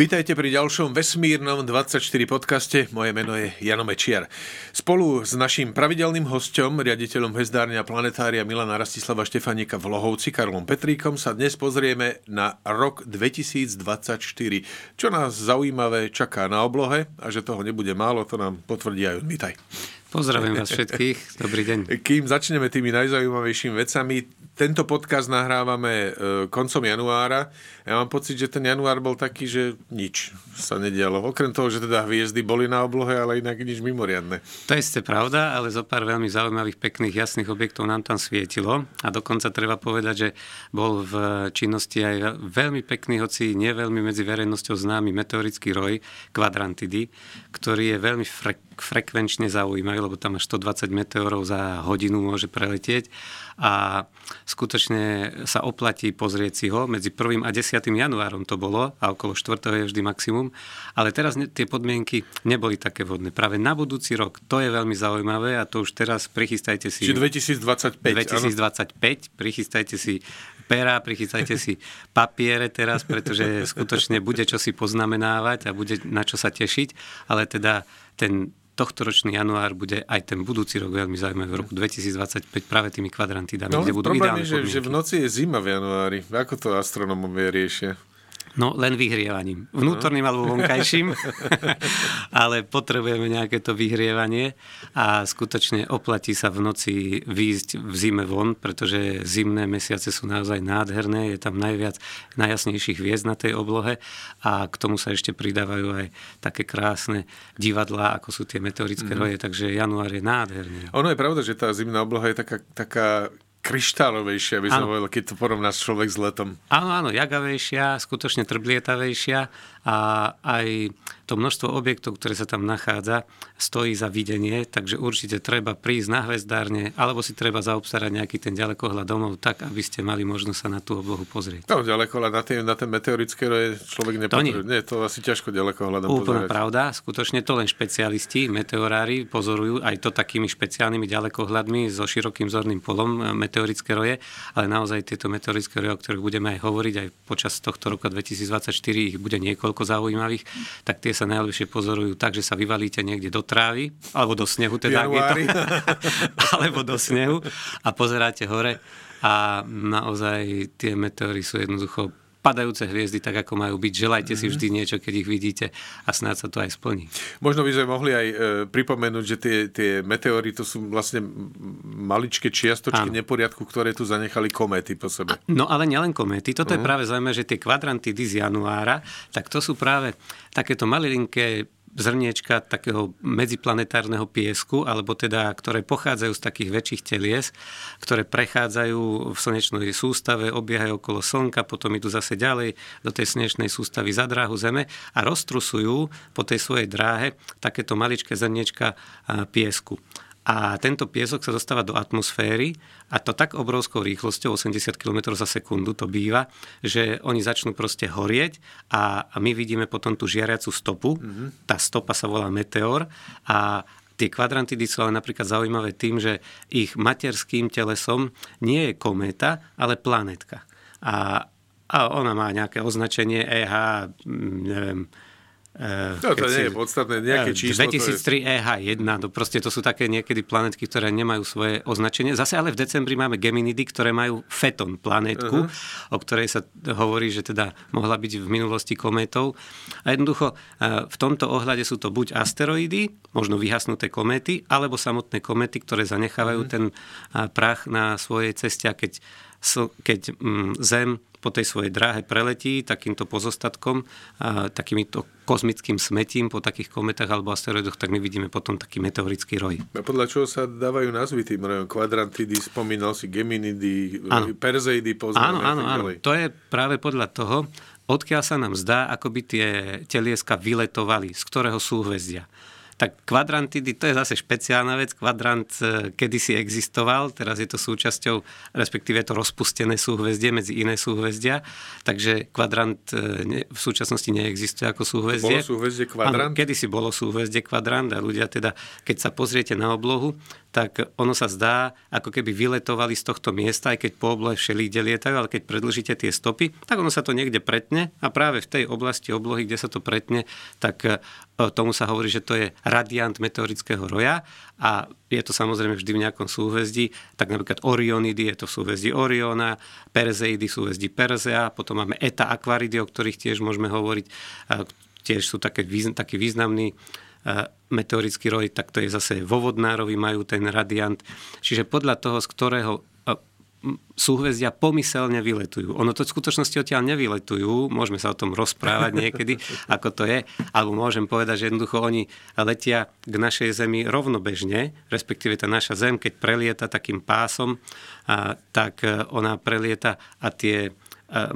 Vítajte pri ďalšom vesmírnom 24 podcaste. Moje meno je Jano Mečiar. Spolu s našim pravidelným hostom, riaditeľom Hvezdárňa Planetária Milana Rastislava Štefanika v Lohovci, Karlom Petríkom, sa dnes pozrieme na rok 2024. Čo nás zaujímavé čaká na oblohe a že toho nebude málo, to nám potvrdí aj on. Pozdravujem vás všetkých, dobrý deň. Kým začneme tými najzaujímavejšími vecami, tento podcast nahrávame e, koncom januára. Ja mám pocit, že ten január bol taký, že nič sa nedialo. Okrem toho, že teda hviezdy boli na oblohe, ale inak nič mimoriadne. To je ste pravda, ale zo pár veľmi zaujímavých, pekných, jasných objektov nám tam svietilo. A dokonca treba povedať, že bol v činnosti aj veľmi pekný, hoci nie veľmi medzi verejnosťou známy meteorický roj, kvadrantidy, ktorý je veľmi fre- frekvenčne zaujímavý lebo tam až 120 meteorov za hodinu môže preletieť a skutočne sa oplatí pozrieť si ho. Medzi 1. a 10. januárom to bolo a okolo 4. je vždy maximum, ale teraz tie podmienky neboli také vhodné. Práve na budúci rok to je veľmi zaujímavé a to už teraz prichystajte si... Čiže 2025. 2025, áno? prichystajte si pera, prichystajte si papiere teraz, pretože skutočne bude čo si poznamenávať a bude na čo sa tešiť, ale teda ten tohtoročný január bude aj ten budúci rok veľmi zaujímavý, v roku 2025 práve tými kvadrantidami, no, kde budú ideálne je, že, že v noci je zima v januári. Ako to astronomovia riešia? No len vyhrievaním. Vnútorným alebo vonkajším. Ale potrebujeme nejaké to vyhrievanie a skutočne oplatí sa v noci výjsť v zime von, pretože zimné mesiace sú naozaj nádherné. Je tam najviac najjasnejších hviezd na tej oblohe a k tomu sa ešte pridávajú aj také krásne divadlá, ako sú tie meteorické mm. roje, takže január je nádherný. Ono je pravda, že tá zimná obloha je taká, taká kryštálovejšia, aby som hovoril, keď to porovná človek s letom. Áno, áno, jagavejšia, skutočne trblietavejšia a aj to množstvo objektov, ktoré sa tam nachádza, stojí za videnie, takže určite treba prísť na hvezdárne, alebo si treba zaobstarať nejaký ten ďalekohľad domov, tak, aby ste mali možnosť sa na tú oblohu pozrieť. No, ďalekohľad na, tie, na ten meteorické roje človek nepotrebuje. To nie. nie, to asi ťažko ďalekohľadom Úplná pozerať. pravda, skutočne to len špecialisti, meteorári pozorujú aj to takými špeciálnymi ďalekohľadmi so širokým zorným polom meteorické roje, ale naozaj tieto meteorické roje, o ktorých budeme aj hovoriť aj počas tohto roka 2024, ich bude niekoľko zaujímavých, tak tie sa najlepšie pozorujú tak, že sa vyvalíte niekde do trávy, alebo do snehu, teda je to, alebo do snehu a pozeráte hore. A naozaj tie meteory sú jednoducho padajúce hviezdy tak, ako majú byť. Želajte si mhm. vždy niečo, keď ich vidíte a snáď sa to aj splní. Možno by sme mohli aj e, pripomenúť, že tie, tie meteory to sú vlastne maličké čiastočky Áno. neporiadku, ktoré tu zanechali kométy po sebe. No ale nielen kométy. Toto uh-huh. je mhm. práve zaujímavé, že tie kvadrantidy z januára, tak to sú práve takéto malilinké zrniečka takého medziplanetárneho piesku, alebo teda, ktoré pochádzajú z takých väčších telies, ktoré prechádzajú v slnečnej sústave, obiehajú okolo Slnka, potom idú zase ďalej do tej slnečnej sústavy za dráhu Zeme a roztrusujú po tej svojej dráhe takéto maličké zrniečka piesku. A tento piesok sa dostáva do atmosféry a to tak obrovskou rýchlosťou, 80 km za sekundu to býva, že oni začnú proste horieť a, a my vidíme potom tú žiariacu stopu. Mm-hmm. Tá stopa sa volá meteor a tie kvadrantidy sú ale napríklad zaujímavé tým, že ich materským telesom nie je kométa, ale planetka. A, a ona má nejaké označenie EH, neviem, no to nie je podstatné, nejaké číslo. 2003 je... EH1, to proste to sú také niekedy planetky, ktoré nemajú svoje označenie. Zase ale v decembri máme Geminidy, ktoré majú Feton planetku, uh-huh. o ktorej sa hovorí, že teda mohla byť v minulosti kométou. A jednoducho uh, v tomto ohľade sú to buď asteroidy, možno vyhasnuté kométy, alebo samotné kométy, ktoré zanechávajú uh-huh. ten prach na svojej ceste a keď keď mm, Zem po tej svojej dráhe preletí takýmto pozostatkom, a takýmito kozmickým smetím po takých kometách alebo asteroidoch, tak my vidíme potom taký meteorický roj. A podľa čoho sa dávajú názvy tým rojom? Kvadrantidy, spomínal si Geminidy, áno. Perseidy, poznáme. Áno, áno, áno. To je práve podľa toho, odkiaľ sa nám zdá, ako by tie telieska vyletovali, z ktorého súhvezdia. Tak kvadrantidy, to je zase špeciálna vec. Kvadrant e, kedysi existoval, teraz je to súčasťou, respektíve je to rozpustené súhvezdie medzi iné súhvezdia, takže kvadrant e, v súčasnosti neexistuje ako súhvezdie. Bolo súhvezdie kvadrant? Áno, kedysi bolo súhvezdie kvadrant a ľudia teda, keď sa pozriete na oblohu, tak ono sa zdá, ako keby vyletovali z tohto miesta, aj keď po oblohe všelíde lietajú, ale keď predlžíte tie stopy, tak ono sa to niekde pretne a práve v tej oblasti oblohy, kde sa to pretne, tak e, tomu sa hovorí, že to je radiant meteorického roja a je to samozrejme vždy v nejakom súhvezdí, tak napríklad Orionidy je to v súhvezdí Oriona, Perseidy v súhvezdí Persea, potom máme Eta Aquaridy, o ktorých tiež môžeme hovoriť, tiež sú také, taký významný meteorický roj, tak to je zase vo Vodnárovi majú ten radiant. Čiže podľa toho, z ktorého súhvezdia pomyselne vyletujú. Ono to v skutočnosti odtiaľ nevyletujú, môžeme sa o tom rozprávať niekedy, ako to je, alebo môžem povedať, že jednoducho oni letia k našej Zemi rovnobežne, respektíve tá naša Zem, keď prelieta takým pásom, a, tak e, ona prelieta a tie e,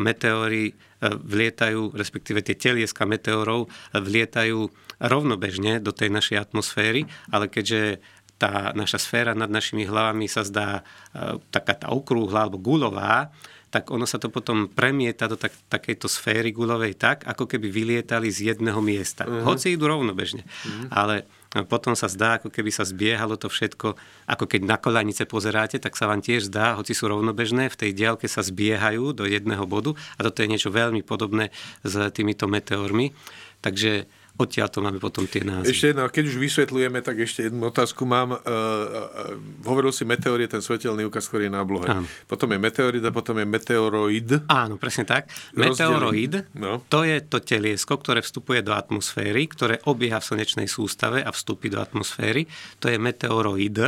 meteóry vlietajú, respektíve tie telieska meteorov vlietajú rovnobežne do tej našej atmosféry, ale keďže tá naša sféra nad našimi hlavami sa zdá e, taká tá okrúhla alebo gulová, tak ono sa to potom premieta do tak, takejto sféry gulovej tak, ako keby vylietali z jedného miesta. Uh-huh. Hoci idú rovnobežne. Uh-huh. Ale potom sa zdá, ako keby sa zbiehalo to všetko, ako keď na kolanice pozeráte, tak sa vám tiež zdá, hoci sú rovnobežné, v tej diálke sa zbiehajú do jedného bodu a toto je niečo veľmi podobné s týmito meteormi. Takže odtiaľ to máme potom tie názvy. Ešte jedna, keď už vysvetľujeme, tak ešte jednu otázku mám. Uh, uh, hovoril si meteor je ten svetelný úkaz, ktorý je na oblohe. Áno. Potom je meteorid a potom je meteoroid. Áno, presne tak. Meteoroid, no. to je to teliesko, ktoré vstupuje do atmosféry, ktoré obieha v slnečnej sústave a vstúpi do atmosféry. To je meteoroid.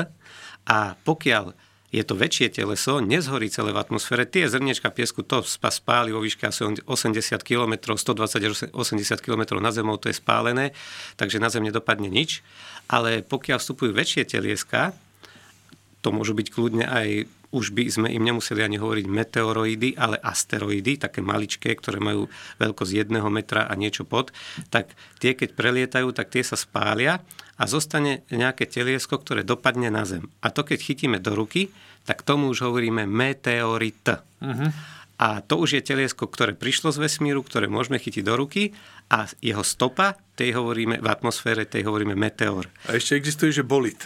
A pokiaľ je to väčšie teleso, nezhorí celé v atmosfére. Tie zrniečka piesku to spáli vo výške asi 80 km, 120-80 km na zemou, to je spálené, takže na zem nedopadne nič. Ale pokiaľ vstupujú väčšie telieska, to môžu byť kľudne aj už by sme im nemuseli ani hovoriť meteoroidy, ale asteroidy, také maličké, ktoré majú veľkosť jedného metra a niečo pod, tak tie, keď prelietajú, tak tie sa spália a zostane nejaké teliesko, ktoré dopadne na Zem. A to, keď chytíme do ruky, tak tomu už hovoríme meteorit. Uh-huh. A to už je teliesko, ktoré prišlo z vesmíru, ktoré môžeme chytiť do ruky a jeho stopa, tej hovoríme v atmosfére, tej hovoríme meteor. A ešte existuje, že bolit.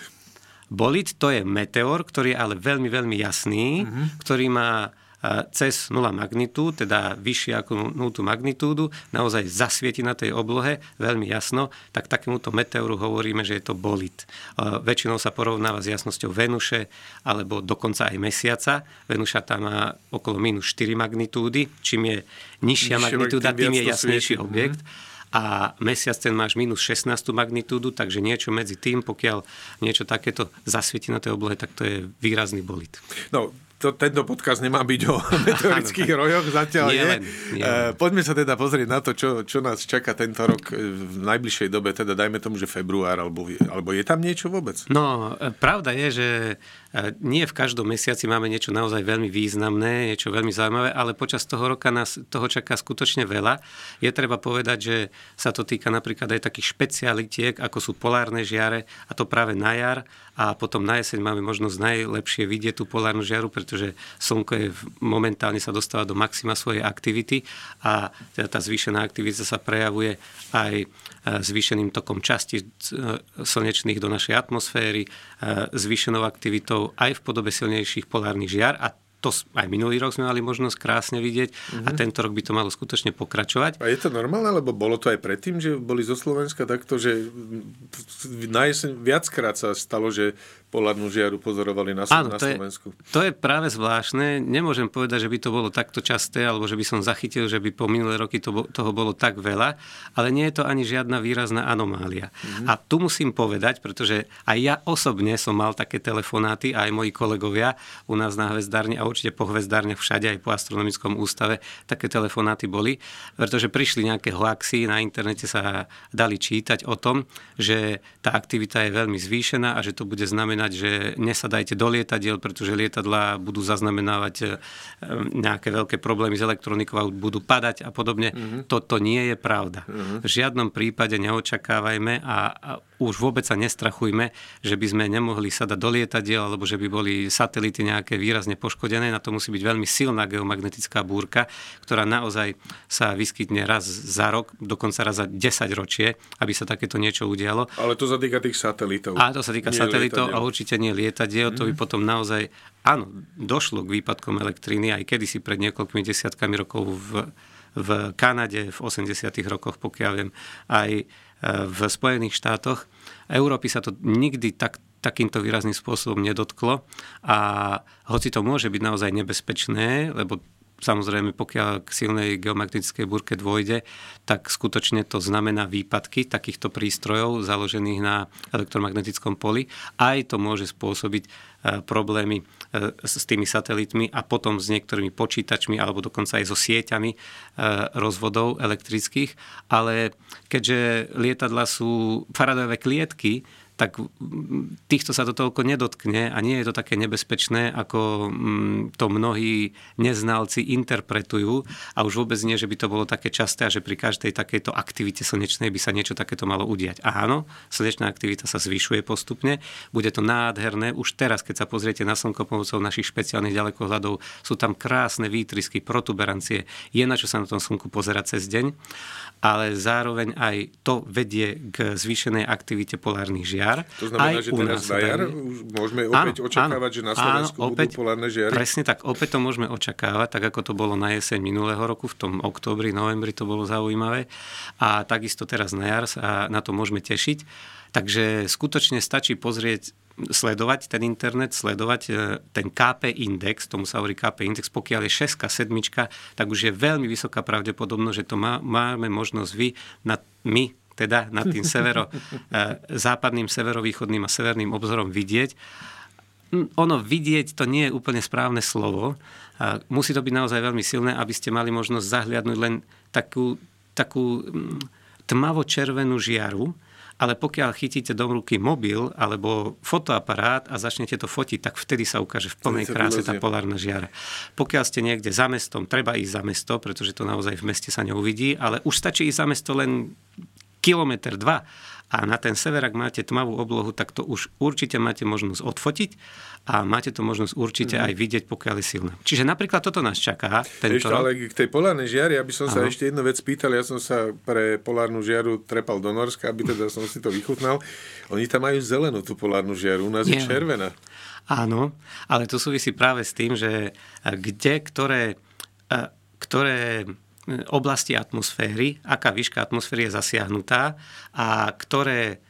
Bolit to je meteor, ktorý je ale veľmi, veľmi jasný, uh-huh. ktorý má cez 0 magnitud, teda vyššie ako 0 magnitúdu, naozaj zasvieti na tej oblohe veľmi jasno, tak takémuto meteoru hovoríme, že je to bolit. Väčšinou sa porovnáva s jasnosťou Venuše alebo dokonca aj Mesiaca. Venuša tam má okolo minus 4 magnitúdy, čím je nižšia magnitúda, tým je jasnejší objekt. Mm-hmm a mesiac ten máš minus 16 magnitúdu, takže niečo medzi tým, pokiaľ niečo takéto zasvieti na tej oblohe, tak to je výrazný bolit. No, to, tento podcast nemá byť o meteorických rojoch, zatiaľ nie. Len, nie len. Poďme sa teda pozrieť na to, čo, čo nás čaká tento rok e, v najbližšej dobe, teda dajme tomu, že február, alebo, alebo je tam niečo vôbec? No, e, pravda je, že e, nie v každom mesiaci máme niečo naozaj veľmi významné, niečo veľmi zaujímavé, ale počas toho roka nás toho čaká skutočne veľa. Je treba povedať, že sa to týka napríklad aj takých špecialitiek, ako sú polárne žiare, a to práve na jar. A potom na jeseň máme možnosť najlepšie vidieť tú polárnu žiaru, pretože slnko je momentálne sa dostáva do maxima svojej aktivity. A teda tá zvýšená aktivita sa prejavuje aj e, zvýšeným tokom časti e, slnečných do našej atmosféry, e, zvýšenou aktivitou aj v podobe silnejších polárnych žiar a to aj minulý rok sme mali možnosť krásne vidieť mm-hmm. a mhm. tento rok by to malo skutočne pokračovať. A je to normálne, lebo bolo to aj predtým, že boli zo Slovenska takto, že na jeseň viackrát sa stalo, že polárnu žiaru pozorovali na, Áno, na to Slovensku. Je, to je práve zvláštne. Nemôžem povedať, že by to bolo takto časté, alebo že by som zachytil, že by po minulé roky to, toho bolo tak veľa, ale nie je to ani žiadna výrazná anomália. Mm-hmm. A tu musím povedať, pretože aj ja osobne som mal také telefonáty, aj moji kolegovia u nás na Hvezdárni a určite po hvezdárniach všade, aj po astronomickom ústave, také telefonáty boli, pretože prišli nejaké hoaxy, na internete sa dali čítať o tom, že tá aktivita je veľmi zvýšená a že to bude znamenať, že nesadajte do lietadiel, pretože lietadla budú zaznamenávať e, nejaké veľké problémy s elektronikou budú padať a podobne. Mm-hmm. Toto nie je pravda. Mm-hmm. V žiadnom prípade neočakávajme a, a už vôbec sa nestrachujme, že by sme nemohli sa dať do lietadiel, alebo že by boli satelity nejaké výrazne poškodené. Na to musí byť veľmi silná geomagnetická búrka, ktorá naozaj sa vyskytne raz za rok, dokonca raz za 10 ročie, aby sa takéto niečo udialo. Ale to sa týka tých satelitov. A to sa týka nie satelitov lietadiel. a určite nie lietadiel. Mm. To by mhm. potom naozaj, áno, došlo k výpadkom elektriny aj kedysi pred niekoľkými desiatkami rokov v, v Kanade v 80 rokoch, pokiaľ viem, aj v Spojených štátoch. Európy sa to nikdy tak, takýmto výrazným spôsobom nedotklo a hoci to môže byť naozaj nebezpečné, lebo samozrejme pokiaľ k silnej geomagnetickej búrke dôjde, tak skutočne to znamená výpadky takýchto prístrojov založených na elektromagnetickom poli. Aj to môže spôsobiť problémy e, s tými satelitmi a potom s niektorými počítačmi alebo dokonca aj so sieťami e, rozvodov elektrických. Ale keďže lietadla sú faradové klietky, tak týchto sa to toľko nedotkne a nie je to také nebezpečné, ako to mnohí neznalci interpretujú a už vôbec nie, že by to bolo také časté a že pri každej takejto aktivite slnečnej by sa niečo takéto malo udiať. Áno, slnečná aktivita sa zvyšuje postupne, bude to nádherné. Už teraz, keď sa pozriete na slnko pomocou našich špeciálnych ďalekohľadov, sú tam krásne výtrysky, protuberancie. Je na čo sa na tom slnku pozerať cez deň, ale zároveň aj to vedie k zvýšenej aktivite polárnych žiar jar. To znamená, aj že teraz na jar môžeme opäť áno, očakávať, áno, že na Slovensku áno, opäť, budú polárne žiary? Presne tak, opäť to môžeme očakávať, tak ako to bolo na jeseň minulého roku, v tom oktobri, novembri to bolo zaujímavé. A takisto teraz na jar sa na to môžeme tešiť. Takže skutočne stačí pozrieť sledovať ten internet, sledovať e, ten KP index, tomu sa hovorí KP index, pokiaľ je 6, 7, tak už je veľmi vysoká pravdepodobnosť, že to má, máme možnosť vy, na, my teda nad tým severo, eh, západným, severovýchodným a severným obzorom vidieť. Hm, ono vidieť to nie je úplne správne slovo. Musí to byť naozaj veľmi silné, aby ste mali možnosť zahliadnúť len takú, takú hm, tmavo-červenú žiaru, ale pokiaľ chytíte do ruky mobil alebo fotoaparát a začnete to fotiť, tak vtedy sa ukáže v plnej kráse tá polárna žiara. Pokiaľ ste niekde za mestom, treba ísť za mesto, pretože to naozaj v meste sa neuvidí, ale už stačí ísť za mesto len kilometr, dva a na ten sever, ak máte tmavú oblohu, tak to už určite máte možnosť odfotiť a máte to možnosť určite mm. aj vidieť, pokiaľ je silná. Čiže napríklad toto nás čaká. Tento ešte, ale k tej polárnej žiari, aby som sa ešte jednu vec pýtal, ja som sa pre polárnu žiaru trepal do Norska, aby teda som si to vychutnal. Oni tam majú zelenú tú polárnu žiaru, u nás Nie. je červená. Áno, ale to súvisí práve s tým, že kde, ktoré, ktoré oblasti atmosféry, aká výška atmosféry je zasiahnutá a ktoré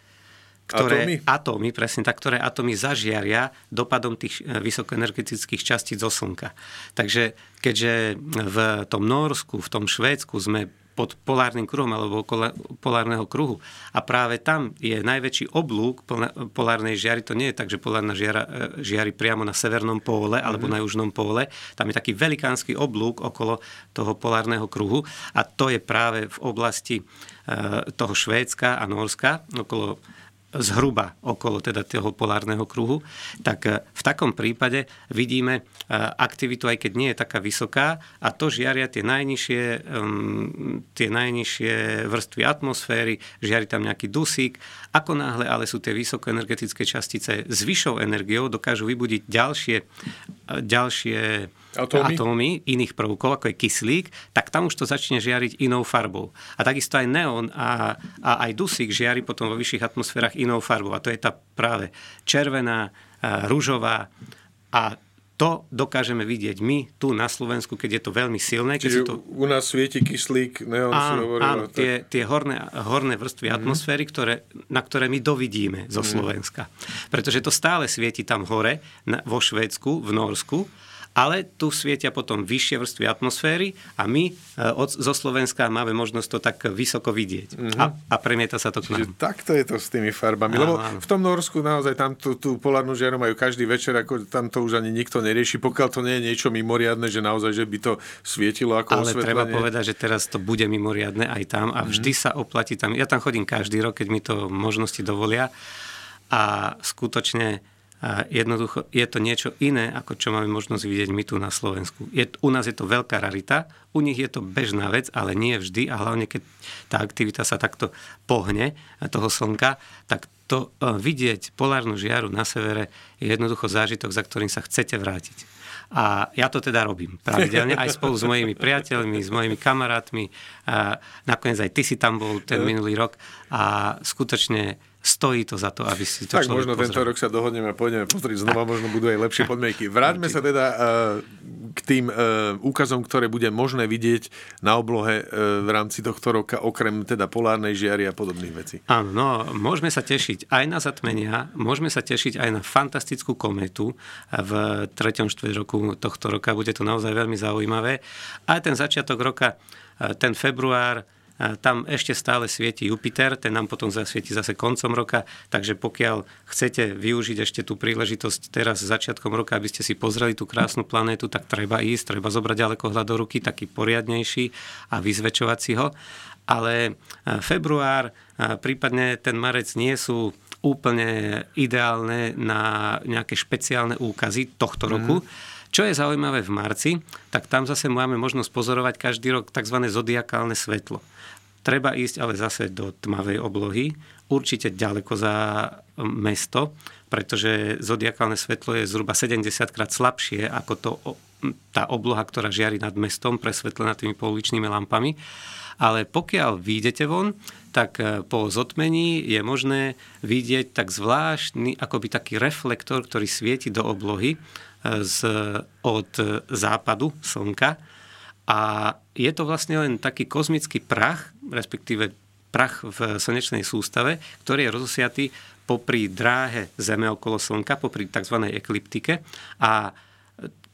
ktoré atómy? atómy, presne tak, ktoré atómy zažiaria dopadom tých e, vysokoenergetických častíc zo Slnka. Takže keďže v tom Norsku, v tom Švédsku sme pod polárnym kruhom alebo okolo polárneho kruhu. A práve tam je najväčší oblúk polárnej žiary. To nie je tak, že polárna žiara, e, žiari priamo na severnom póle alebo mm-hmm. na južnom póle. Tam je taký velikánsky oblúk okolo toho polárneho kruhu a to je práve v oblasti e, toho Švédska a Norska, okolo zhruba okolo teda toho polárneho kruhu, tak e, v takom prípade vidíme e, aktivitu, aj keď nie je taká vysoká, a to žiaria tie najnižšie, um, tie najnižšie vrstvy atmosféry, žiari tam nejaký dusík. Ako náhle ale sú tie vysokoenergetické častice s vyššou energiou, dokážu vybudiť ďalšie, e, ďalšie atómy. atómy iných prvkov, ako je kyslík, tak tam už to začne žiariť inou farbou. A takisto aj neón a, a aj dusík žiari potom vo vyšších atmosférach inou farbou. A to je tá práve červená, rúžová a to dokážeme vidieť my tu na Slovensku, keď je to veľmi silné. Keď Čiže to... u nás svieti kyslík, neon áno, hovoril, áno tak... tie, tie horné, horné vrstvy mm-hmm. atmosféry, ktoré, na ktoré my dovidíme zo mm-hmm. Slovenska. Pretože to stále svieti tam hore, na, vo Švédsku, v Norsku, ale tu svietia potom vyššie vrstvy atmosféry a my e, od, zo Slovenska máme možnosť to tak vysoko vidieť. Mm-hmm. A, a premieta sa to k nám. Čiže takto je to s tými farbami. Áno, Lebo áno. v tom Norsku naozaj tam tú, tú polárnu žiaru majú každý večer, ako tam to už ani nikto nerieši, pokiaľ to nie je niečo mimoriadne, že naozaj, že by to svietilo ako Ale treba povedať, že teraz to bude mimoriadne aj tam a vždy mm-hmm. sa oplatí tam. Ja tam chodím každý rok, keď mi to možnosti dovolia a skutočne a jednoducho je to niečo iné, ako čo máme možnosť vidieť my tu na Slovensku. Je, u nás je to veľká rarita, u nich je to bežná vec, ale nie vždy a hlavne keď tá aktivita sa takto pohne toho slnka, tak to e, vidieť polárnu žiaru na severe je jednoducho zážitok, za ktorým sa chcete vrátiť. A ja to teda robím pravidelne aj spolu s mojimi priateľmi, s mojimi kamarátmi. A nakoniec aj ty si tam bol ten minulý rok a skutočne stojí to za to, aby si to Tak možno pozrel. tento rok sa dohodneme a pôjdeme pozrieť znova, možno budú aj lepšie podmienky. Vráťme sa teda uh, k tým uh, úkazom, ktoré bude možné vidieť na oblohe uh, v rámci tohto roka, okrem teda polárnej žiary a podobných vecí. Áno, no, môžeme sa tešiť aj na zatmenia, môžeme sa tešiť aj na fantastickú kometu v 3. štvrť roku tohto roka. Bude to naozaj veľmi zaujímavé. Aj ten začiatok roka, ten február, tam ešte stále svieti Jupiter, ten nám potom zasvieti zase koncom roka, takže pokiaľ chcete využiť ešte tú príležitosť teraz začiatkom roka, aby ste si pozreli tú krásnu planétu, tak treba ísť, treba zobrať ďalekohľad do ruky, taký poriadnejší a vyzväčovať si ho. Ale e, február, prípadne ten marec nie sú úplne ideálne na nejaké špeciálne úkazy tohto roku. Mm. Čo je zaujímavé v marci, tak tam zase máme možnosť pozorovať každý rok tzv. zodiakálne svetlo. Treba ísť ale zase do tmavej oblohy, určite ďaleko za mesto, pretože zodiakálne svetlo je zhruba 70 krát slabšie ako to, tá obloha, ktorá žiari nad mestom, presvetlená tými pouličnými lampami. Ale pokiaľ vyjdete von, tak e, po zotmení je možné vidieť tak zvláštny, akoby taký reflektor, ktorý svieti do oblohy e, z, od západu slnka a je to vlastne len taký kozmický prach, respektíve prach v slnečnej sústave, ktorý je rozosiatý popri dráhe Zeme okolo Slnka, popri tzv. ekliptike. A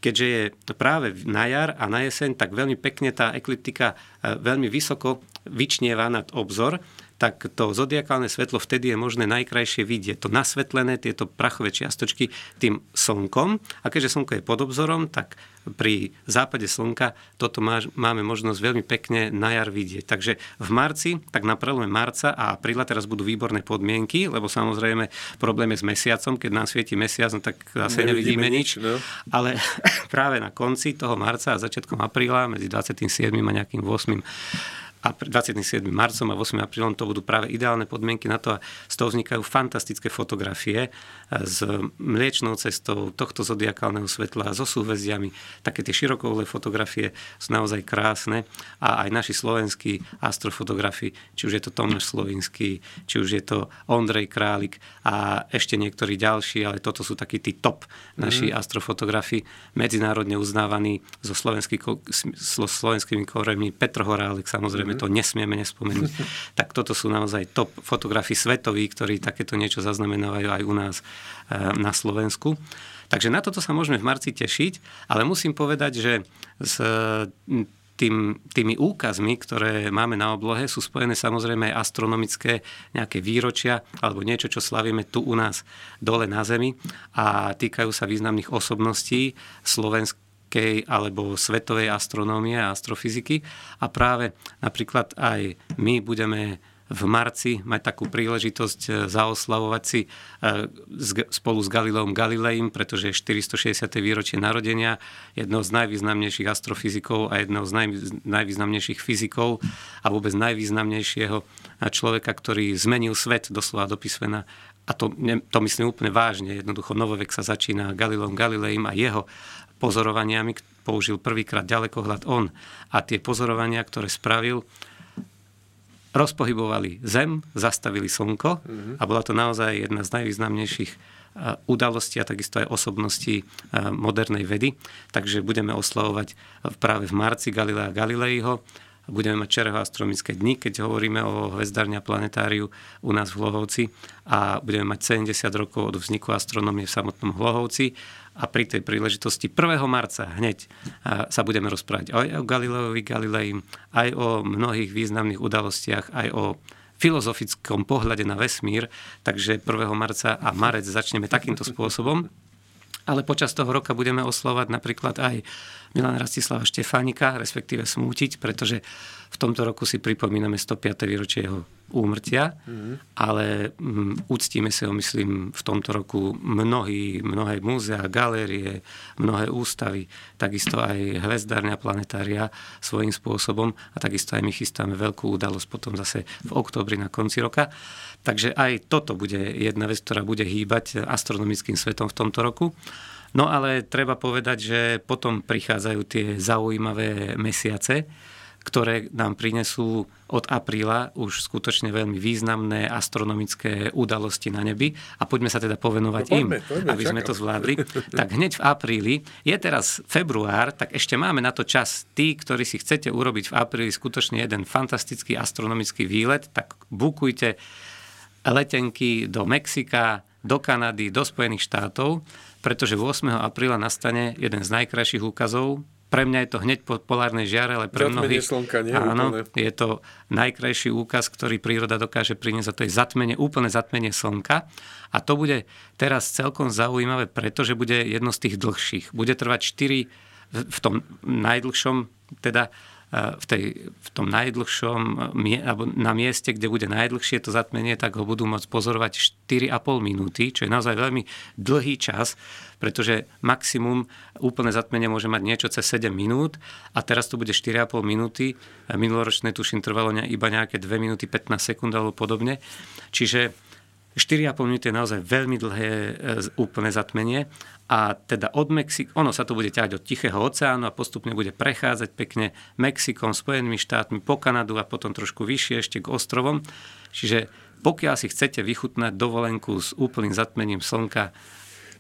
keďže je práve na jar a na jeseň, tak veľmi pekne tá ekliptika e, veľmi vysoko vyčnieva nad obzor tak to zodiakálne svetlo vtedy je možné najkrajšie vidieť. To nasvetlené, tieto prachové čiastočky tým slnkom. A keďže slnko je pod obzorom, tak pri západe slnka toto má, máme možnosť veľmi pekne na jar vidieť. Takže v marci, tak na prelome marca a apríla teraz budú výborné podmienky, lebo samozrejme problém je s mesiacom, keď nám svieti mesiac, no tak zase nevidíme, nevidíme nič. No. Ale práve na konci toho marca a začiatkom apríla, medzi 27. a nejakým 8 a 27. marcom a 8. aprílom to budú práve ideálne podmienky na to a z toho vznikajú fantastické fotografie s mliečnou cestou tohto zodiakálneho svetla, so súhvezdiami. Také tie širokoulé fotografie sú naozaj krásne a aj naši slovenskí astrofotografi, či už je to Tomáš Slovinský, či už je to Ondrej Králik a ešte niektorí ďalší, ale toto sú takí tí top naši mm. astrofotografi, medzinárodne uznávaní so, slovenský, so slovenskými koremi Petr Horálek, samozrejme to nesmieme nespomenúť. tak toto sú naozaj top fotografi svetoví, ktorí takéto niečo zaznamenávajú aj u nás eh, na Slovensku. Takže na toto sa môžeme v marci tešiť, ale musím povedať, že s tým, tými úkazmi, ktoré máme na oblohe, sú spojené samozrejme aj astronomické nejaké výročia alebo niečo, čo slavíme tu u nás dole na Zemi a týkajú sa významných osobností Slovenska európskej alebo svetovej astronómie a astrofyziky. A práve napríklad aj my budeme v marci mať takú príležitosť e, zaoslavovať si e, spolu s Galileom Galileim, pretože je 460. výročie narodenia jedného z najvýznamnejších astrofyzikov a jedného z najvýznamnejších fyzikov a vôbec najvýznamnejšieho človeka, ktorý zmenil svet doslova do písmena a to, to myslím úplne vážne. Jednoducho novovek sa začína Galileom Galileim a jeho pozorovaniami, použil prvýkrát ďalekohľad on a tie pozorovania, ktoré spravil, rozpohybovali Zem, zastavili Slnko mm-hmm. a bola to naozaj jedna z najvýznamnejších e, udalostí a takisto aj osobností e, modernej vedy. Takže budeme oslavovať práve v marci Galilea Galileiho budeme mať čerho astronomické dni, keď hovoríme o hvezdárne a planetáriu u nás v Hlohovci a budeme mať 70 rokov od vzniku astronómie v samotnom Hlohovci a pri tej príležitosti 1. marca hneď sa budeme rozprávať aj o Galileovi Galilei, aj o mnohých významných udalostiach, aj o filozofickom pohľade na vesmír, takže 1. marca a marec začneme takýmto spôsobom. Ale počas toho roka budeme oslovať napríklad aj Milan Rastislava Štefánika, respektíve smútiť, pretože v tomto roku si pripomíname 105. výročie jeho úmrtia, mm-hmm. ale um, uctíme si ho, myslím, v tomto roku mnohí, mnohé múzea, galérie, mnohé ústavy, takisto aj hvezdárne a planetária svojím spôsobom a takisto aj my chystáme veľkú udalosť potom zase v oktobri na konci roka. Takže aj toto bude jedna vec, ktorá bude hýbať astronomickým svetom v tomto roku. No ale treba povedať, že potom prichádzajú tie zaujímavé mesiace, ktoré nám prinesú od apríla už skutočne veľmi významné astronomické udalosti na nebi a poďme sa teda povenovať no, poďme, im, poďme, aby čakám. sme to zvládli. Tak hneď v apríli, je teraz február, tak ešte máme na to čas. Tí, ktorí si chcete urobiť v apríli skutočne jeden fantastický astronomický výlet, tak bukujte letenky do Mexika, do Kanady, do Spojených štátov, pretože 8. apríla nastane jeden z najkrajších úkazov pre mňa je to hneď po polárnej žiare, ale pre zatmenie mnohých... slnka, nie? Áno, úplne. je to najkrajší úkaz, ktorý príroda dokáže priniesť a to je zatmenie, úplne zatmenie slnka. A to bude teraz celkom zaujímavé, pretože bude jedno z tých dlhších. Bude trvať 4 v tom najdlhšom, teda v, tej, v tom najdlhšom, alebo na mieste, kde bude najdlhšie to zatmenie, tak ho budú môcť pozorovať 4,5 minúty, čo je naozaj veľmi dlhý čas, pretože maximum úplné zatmenie môže mať niečo cez 7 minút a teraz to bude 4,5 minúty. Minuloročné tuším trvalo iba nejaké 2 minúty 15 sekúnd alebo podobne. Čiže 4,5 minúty je naozaj veľmi dlhé e, úplné zatmenie a teda od Mexik, ono sa to bude ťahať od Tichého oceánu a postupne bude prechádzať pekne Mexikom, Spojenými štátmi, po Kanadu a potom trošku vyššie ešte k ostrovom. Čiže pokiaľ si chcete vychutnať dovolenku s úplným zatmením slnka,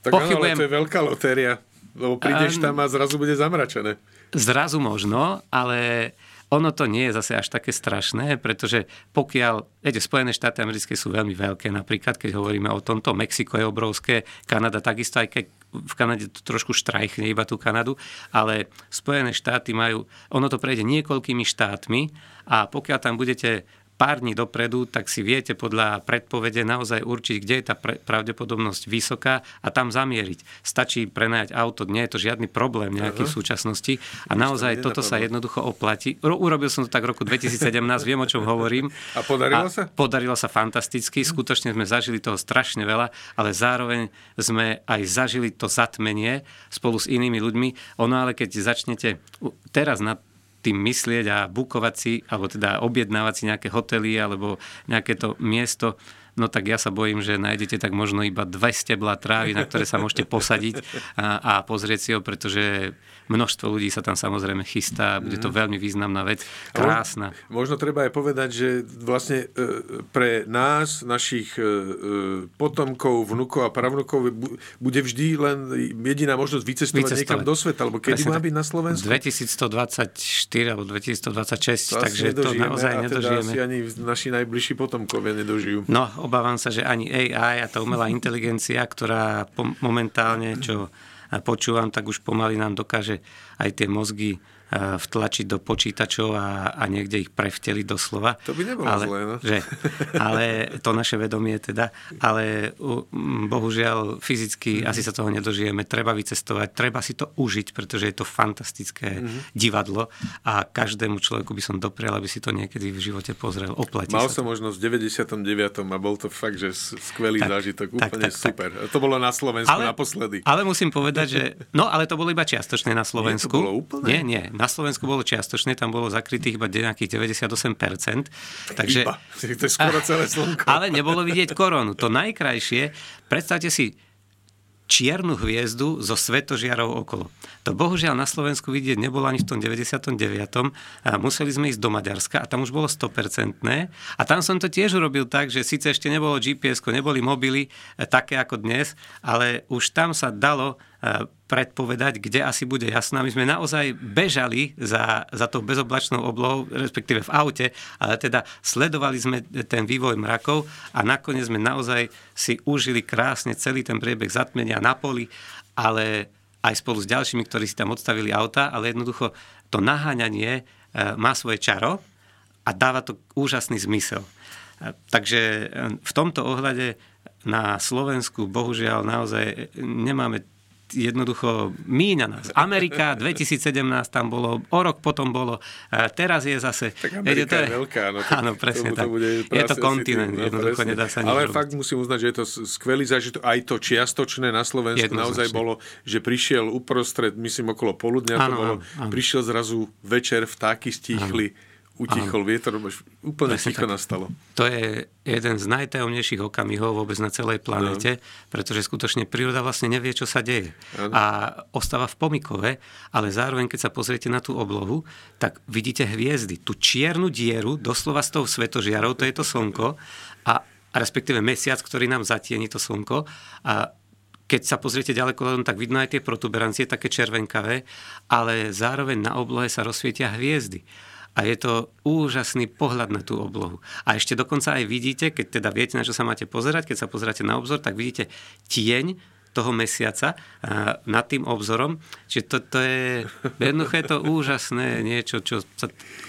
tak pochybujem... áno, to je veľká lotéria, lebo prídeš tam a zrazu bude zamračené. Zrazu možno, ale ono to nie je zase až také strašné, pretože pokiaľ, viete, Spojené štáty americké sú veľmi veľké, napríklad keď hovoríme o tomto, Mexiko je obrovské, Kanada takisto, aj keď v Kanade to trošku štrajchne iba tú Kanadu, ale Spojené štáty majú, ono to prejde niekoľkými štátmi a pokiaľ tam budete pár dní dopredu, tak si viete podľa predpovede naozaj určiť, kde je tá pravdepodobnosť vysoká a tam zamieriť. Stačí prenajať auto, nie je to žiadny problém nejaký v súčasnosti a naozaj toto sa jednoducho oplatí. Urobil som to tak v roku 2017, viem o čom hovorím. A podarilo a sa? Podarilo sa fantasticky, skutočne sme zažili toho strašne veľa, ale zároveň sme aj zažili to zatmenie spolu s inými ľuďmi. Ono ale keď začnete teraz na tým myslieť a bukovať si, alebo teda objednávať si nejaké hotely alebo nejaké to miesto, no tak ja sa bojím, že nájdete tak možno iba dve stebla trávy, na ktoré sa môžete posadiť a, a pozrieť si ho, pretože Množstvo ľudí sa tam samozrejme chystá, bude to mhm. veľmi významná vec, krásna. Možno treba aj povedať, že vlastne e, pre nás, našich e, e, potomkov, vnukov a pravnukov bude vždy len jediná možnosť vycestovať, vycestovať. niekam do sveta, alebo kedy Presne má byť na Slovensku? 2124 alebo 2026, to takže to naozaj a nedožijeme. Teda asi ani naši najbližší potomkovia nedožijú. No, obávam sa, že ani AI a tá umelá inteligencia, ktorá momentálne, čo počúvam, tak už pomaly nám dokáže aj tie mozgy vtlačiť do počítačov a, a niekde ich prevteliť doslova. To by nebolo ale, zlé, no. Že, ale to naše vedomie teda. Ale bohužiaľ fyzicky mm-hmm. asi sa toho nedožijeme. Treba vycestovať, treba si to užiť, pretože je to fantastické mm-hmm. divadlo a každému človeku by som doprial, aby si to niekedy v živote pozrel. Oplatí Mal som možnosť v 99. a bol to fakt, že skvelý tak, zážitok, úplne tak, tak, super. Tak. To bolo na Slovensku ale, naposledy. Ale musím povedať, že... No, ale to bolo iba čiastočné na Slovensku. Nie, to bolo úplne? Nie, nie. Na Slovensku bolo čiastočne, tam bolo zakrytých iba nejakých 98%. Takže, iba. To je skoro celé slnko. Ale nebolo vidieť koronu. To najkrajšie, predstavte si čiernu hviezdu so svetožiarov okolo. To bohužiaľ na Slovensku vidieť nebolo ani v tom 99. A museli sme ísť do Maďarska a tam už bolo 100%. A tam som to tiež urobil tak, že síce ešte nebolo GPS, neboli mobily e, také ako dnes, ale už tam sa dalo e, predpovedať, kde asi bude jasná. My sme naozaj bežali za, za tou bezoblačnou oblohou, respektíve v aute, ale teda sledovali sme ten vývoj mrakov a nakoniec sme naozaj si užili krásne celý ten priebeh zatmenia na poli, ale aj spolu s ďalšími, ktorí si tam odstavili auta, ale jednoducho to naháňanie e, má svoje čaro a dáva to úžasný zmysel. E, takže e, v tomto ohľade na Slovensku bohužiaľ naozaj nemáme jednoducho míňa nás. Amerika 2017 tam bolo, o rok potom bolo, teraz je zase... Tak Amerika je, to je, veľká, no, áno, presne tak. To je to kontinent, no, jednoducho presne. nedá sa nič Ale robiť. fakt musím uznať, že je to skvelý zážitok, aj to čiastočné na Slovensku naozaj bolo, že prišiel uprostred, myslím okolo poludňa to bolo, áno. prišiel zrazu večer, vtáky stíchli, áno utichol Áno. vietor, úplne Presne ticho tak. nastalo. To je jeden z najtajomnejších okamihov vôbec na celej planete, no. pretože skutočne príroda vlastne nevie, čo sa deje. Ano. A ostáva v pomikove, ale zároveň, keď sa pozriete na tú oblohu, tak vidíte hviezdy. Tú čiernu dieru, doslova s tou svetožiarou, to je to slnko, a, a respektíve mesiac, ktorý nám zatieni to slnko. A keď sa pozriete ďaleko, tak vidno aj tie protuberancie, také červenkavé, ale zároveň na oblohe sa rozsvietia hviezdy a je to úžasný pohľad na tú oblohu. A ešte dokonca aj vidíte, keď teda viete, na čo sa máte pozerať, keď sa pozeráte na obzor, tak vidíte tieň toho mesiaca nad tým obzorom. Čiže to, to je, jednoducho je to úžasné niečo, čo sa 8.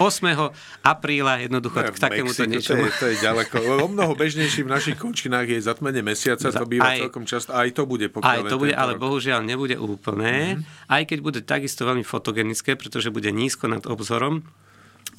apríla jednoducho no, k takémuto niečomu. To je, to je ďaleko. O mnoho bežnejší v našich končinách je zatmenie mesiaca, to býva aj, celkom často. Aj to bude Aj to bude, ale rok. bohužiaľ nebude úplné. Mm-hmm. Aj keď bude takisto veľmi fotogenické, pretože bude nízko nad obzorom,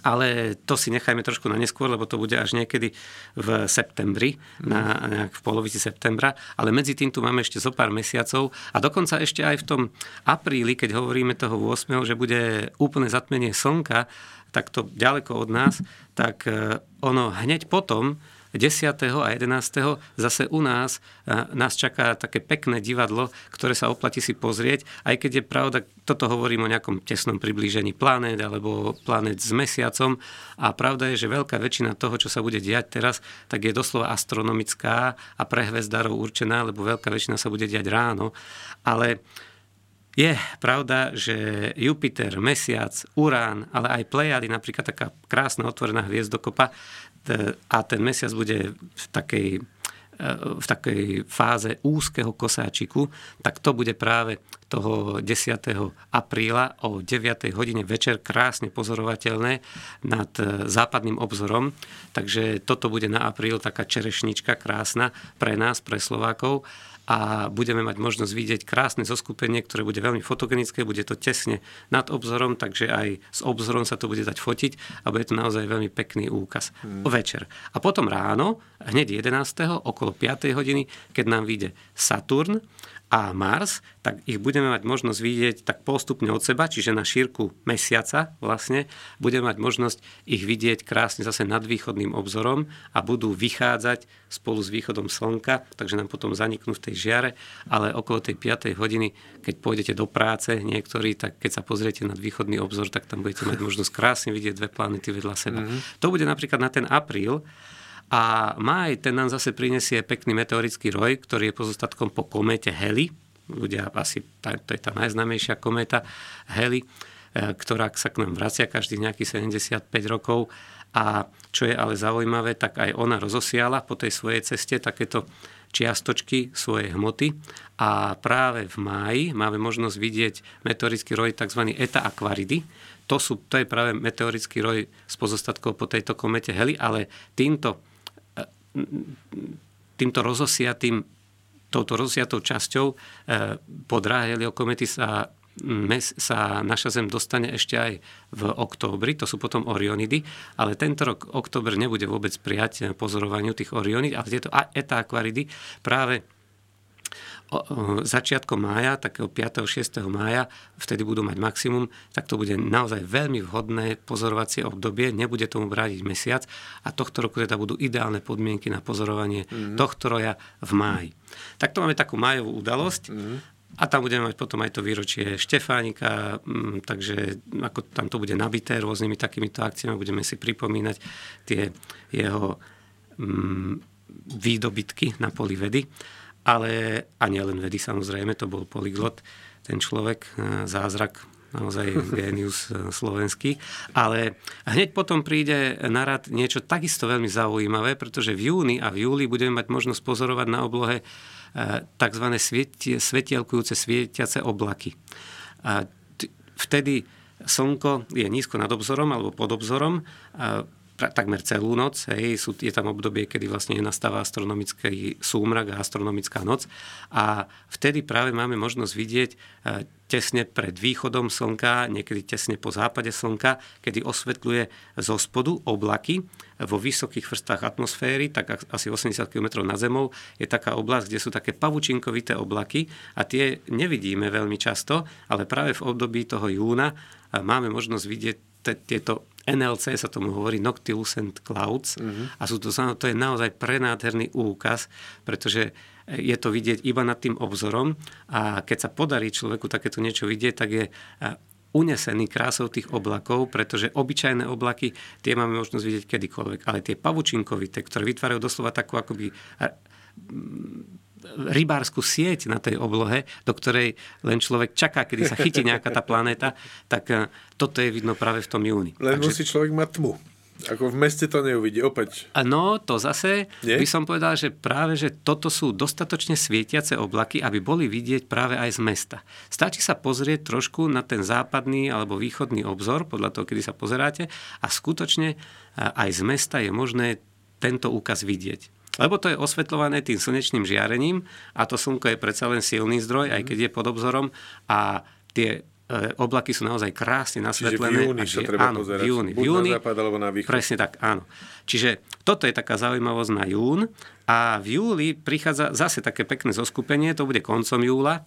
ale to si nechajme trošku na neskôr, lebo to bude až niekedy v septembri, na, nejak v polovici septembra, ale medzi tým tu máme ešte zo pár mesiacov a dokonca ešte aj v tom apríli, keď hovoríme toho 8., že bude úplné zatmenie slnka, tak to ďaleko od nás, tak eh, ono hneď potom 10. a 11. zase u nás nás čaká také pekné divadlo, ktoré sa oplatí si pozrieť, aj keď je pravda, toto hovorím o nejakom tesnom priblížení planét alebo planét s mesiacom a pravda je, že veľká väčšina toho, čo sa bude diať teraz, tak je doslova astronomická a pre hvezdárov určená, lebo veľká väčšina sa bude diať ráno, ale je pravda, že Jupiter, Mesiac, Urán, ale aj Plejady, napríklad taká krásna otvorená hviezdokopa, a ten mesiac bude v takej v takej fáze úzkeho kosáčiku, tak to bude práve toho 10. apríla o 9. hodine večer krásne pozorovateľné nad západným obzorom. Takže toto bude na apríl taká čerešnička krásna pre nás, pre Slovákov a budeme mať možnosť vidieť krásne zoskupenie, ktoré bude veľmi fotogenické, bude to tesne nad obzorom, takže aj s obzorom sa to bude dať fotiť a bude to naozaj veľmi pekný úkaz. Hmm. Večer. A potom ráno, hneď 11. okolo 5. hodiny, keď nám vyjde Saturn a Mars, tak ich budeme mať možnosť vidieť tak postupne od seba, čiže na šírku mesiaca vlastne budeme mať možnosť ich vidieť krásne zase nad východným obzorom a budú vychádzať spolu s východom slnka, takže nám potom zaniknú v tej žiare, ale okolo tej 5. hodiny, keď pôjdete do práce niektorí, tak keď sa pozriete nad východný obzor, tak tam budete mať možnosť krásne vidieť dve planety vedľa seba. Mm-hmm. To bude napríklad na ten apríl, a maj, ten nám zase prinesie pekný meteorický roj, ktorý je pozostatkom po komete Heli. Ľudia asi, to je tá najznámejšia kometa Heli, e, ktorá sa k nám vracia každých nejakých 75 rokov. A čo je ale zaujímavé, tak aj ona rozosiala po tej svojej ceste takéto čiastočky svojej hmoty a práve v máji máme možnosť vidieť meteorický roj tzv. Eta Aquaridy. To, sú, to je práve meteorický roj s pozostatkou po tejto komete Heli, ale týmto týmto rozosiatým, touto rozosiatou časťou e, po dráhe Heliokomety sa mes, sa naša Zem dostane ešte aj v októbri, to sú potom Orionidy, ale tento rok október nebude vôbec prijať pozorovaniu tých Orionid, ale tieto Eta Aquaridy práve začiatkom mája, takého 5. 6. mája, vtedy budú mať maximum, tak to bude naozaj veľmi vhodné pozorovacie obdobie, nebude tomu brádiť mesiac a tohto roku teda budú ideálne podmienky na pozorovanie mm-hmm. tohto roja v máji. Takto máme takú májovú udalosť. Mm-hmm. A tam budeme mať potom aj to výročie Štefánika, mm, takže ako tam to bude nabité rôznymi takýmito akciami, budeme si pripomínať tie jeho mm, výdobytky na poli vedy ale a nielen vedy samozrejme, to bol polyglot, ten človek, zázrak naozaj génius slovenský. Ale hneď potom príde na rad niečo takisto veľmi zaujímavé, pretože v júni a v júli budeme mať možnosť pozorovať na oblohe tzv. svetielkujúce svietiace oblaky. A vtedy slnko je nízko nad obzorom alebo pod obzorom, takmer celú noc. Hej, sú, je tam obdobie, kedy vlastne nastáva astronomický súmrak a astronomická noc. A vtedy práve máme možnosť vidieť tesne pred východom slnka, niekedy tesne po západe slnka, kedy osvetľuje zo spodu oblaky vo vysokých vrstách atmosféry, tak asi 80 km nad zemou, je taká oblasť, kde sú také pavučinkovité oblaky a tie nevidíme veľmi často, ale práve v období toho júna máme možnosť vidieť tieto NLC sa tomu hovorí Noctilucent Clouds uh-huh. a sú to, to je naozaj prenádherný úkaz, pretože je to vidieť iba nad tým obzorom a keď sa podarí človeku takéto niečo vidieť, tak je unesený krásou tých oblakov, pretože obyčajné oblaky, tie máme možnosť vidieť kedykoľvek, ale tie pavučinkovité, ktoré vytvárajú doslova takú akoby rybárskú sieť na tej oblohe, do ktorej len človek čaká, kedy sa chytí nejaká tá planéta, tak toto je vidno práve v tom júni. Len Takže... musí človek mať tmu. Ako v meste to neuvidí, opäť. No, to zase Nie? by som povedal, že práve, že toto sú dostatočne svietiace oblaky, aby boli vidieť práve aj z mesta. Stačí sa pozrieť trošku na ten západný alebo východný obzor, podľa toho, kedy sa pozeráte, a skutočne aj z mesta je možné tento úkaz vidieť. Lebo to je osvetľované tým slnečným žiarením a to slnko je predsa len silný zdroj, aj keď je pod obzorom a tie E, oblaky sú naozaj krásne nasvetlené. Čiže v júni sa treba áno, pozerať. V júni, Buď v júni, na západ alebo na východ. Presne tak, áno. Čiže toto je taká zaujímavosť na jún. A v júli prichádza zase také pekné zoskupenie, to bude koncom júla.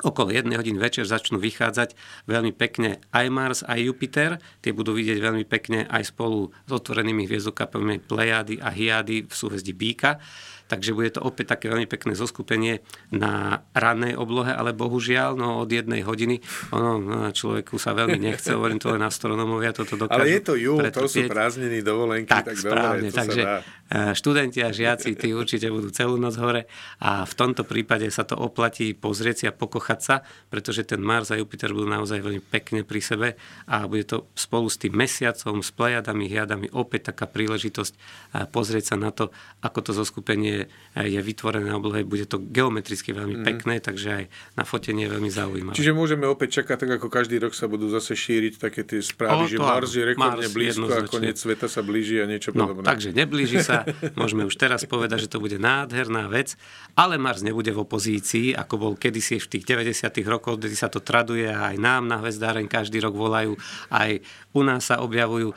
Okolo jednej hodín večer začnú vychádzať veľmi pekne aj Mars, aj Jupiter. Tie budú vidieť veľmi pekne aj spolu s otvorenými hviezdokapami Plejady a Hyády v súhvezdí Bíka takže bude to opäť také veľmi pekné zoskupenie na rannej oblohe, ale bohužiaľ, no od jednej hodiny, ono no, človeku sa veľmi nechce, hovorím to len astronomovia, toto dokážu Ale je to júl, to sú prázdniny, dovolenky, tak, tak správne, dobre, takže e, študenti a žiaci, tí určite budú celú noc hore a v tomto prípade sa to oplatí pozrieť si a pokochať sa, pretože ten Mars a Jupiter budú naozaj veľmi pekne pri sebe a bude to spolu s tým mesiacom, s plejadami, hiadami opäť taká príležitosť e, pozrieť sa na to, ako to zoskupenie je vytvorené na oblohe, bude to geometricky veľmi mm. pekné, takže aj na fotenie je veľmi zaujímavé. Čiže môžeme opäť čakať, tak ako každý rok sa budú zase šíriť také tie správy, o, že Mars je rekordne Mars blízko a koniec sveta sa blíži a niečo no, podobné. Takže neblíži sa, môžeme už teraz povedať, že to bude nádherná vec, ale Mars nebude v opozícii, ako bol kedysi v tých 90. rokoch, kde sa to traduje a aj nám na hvezdáreň každý rok volajú, aj u nás sa objavujú eh,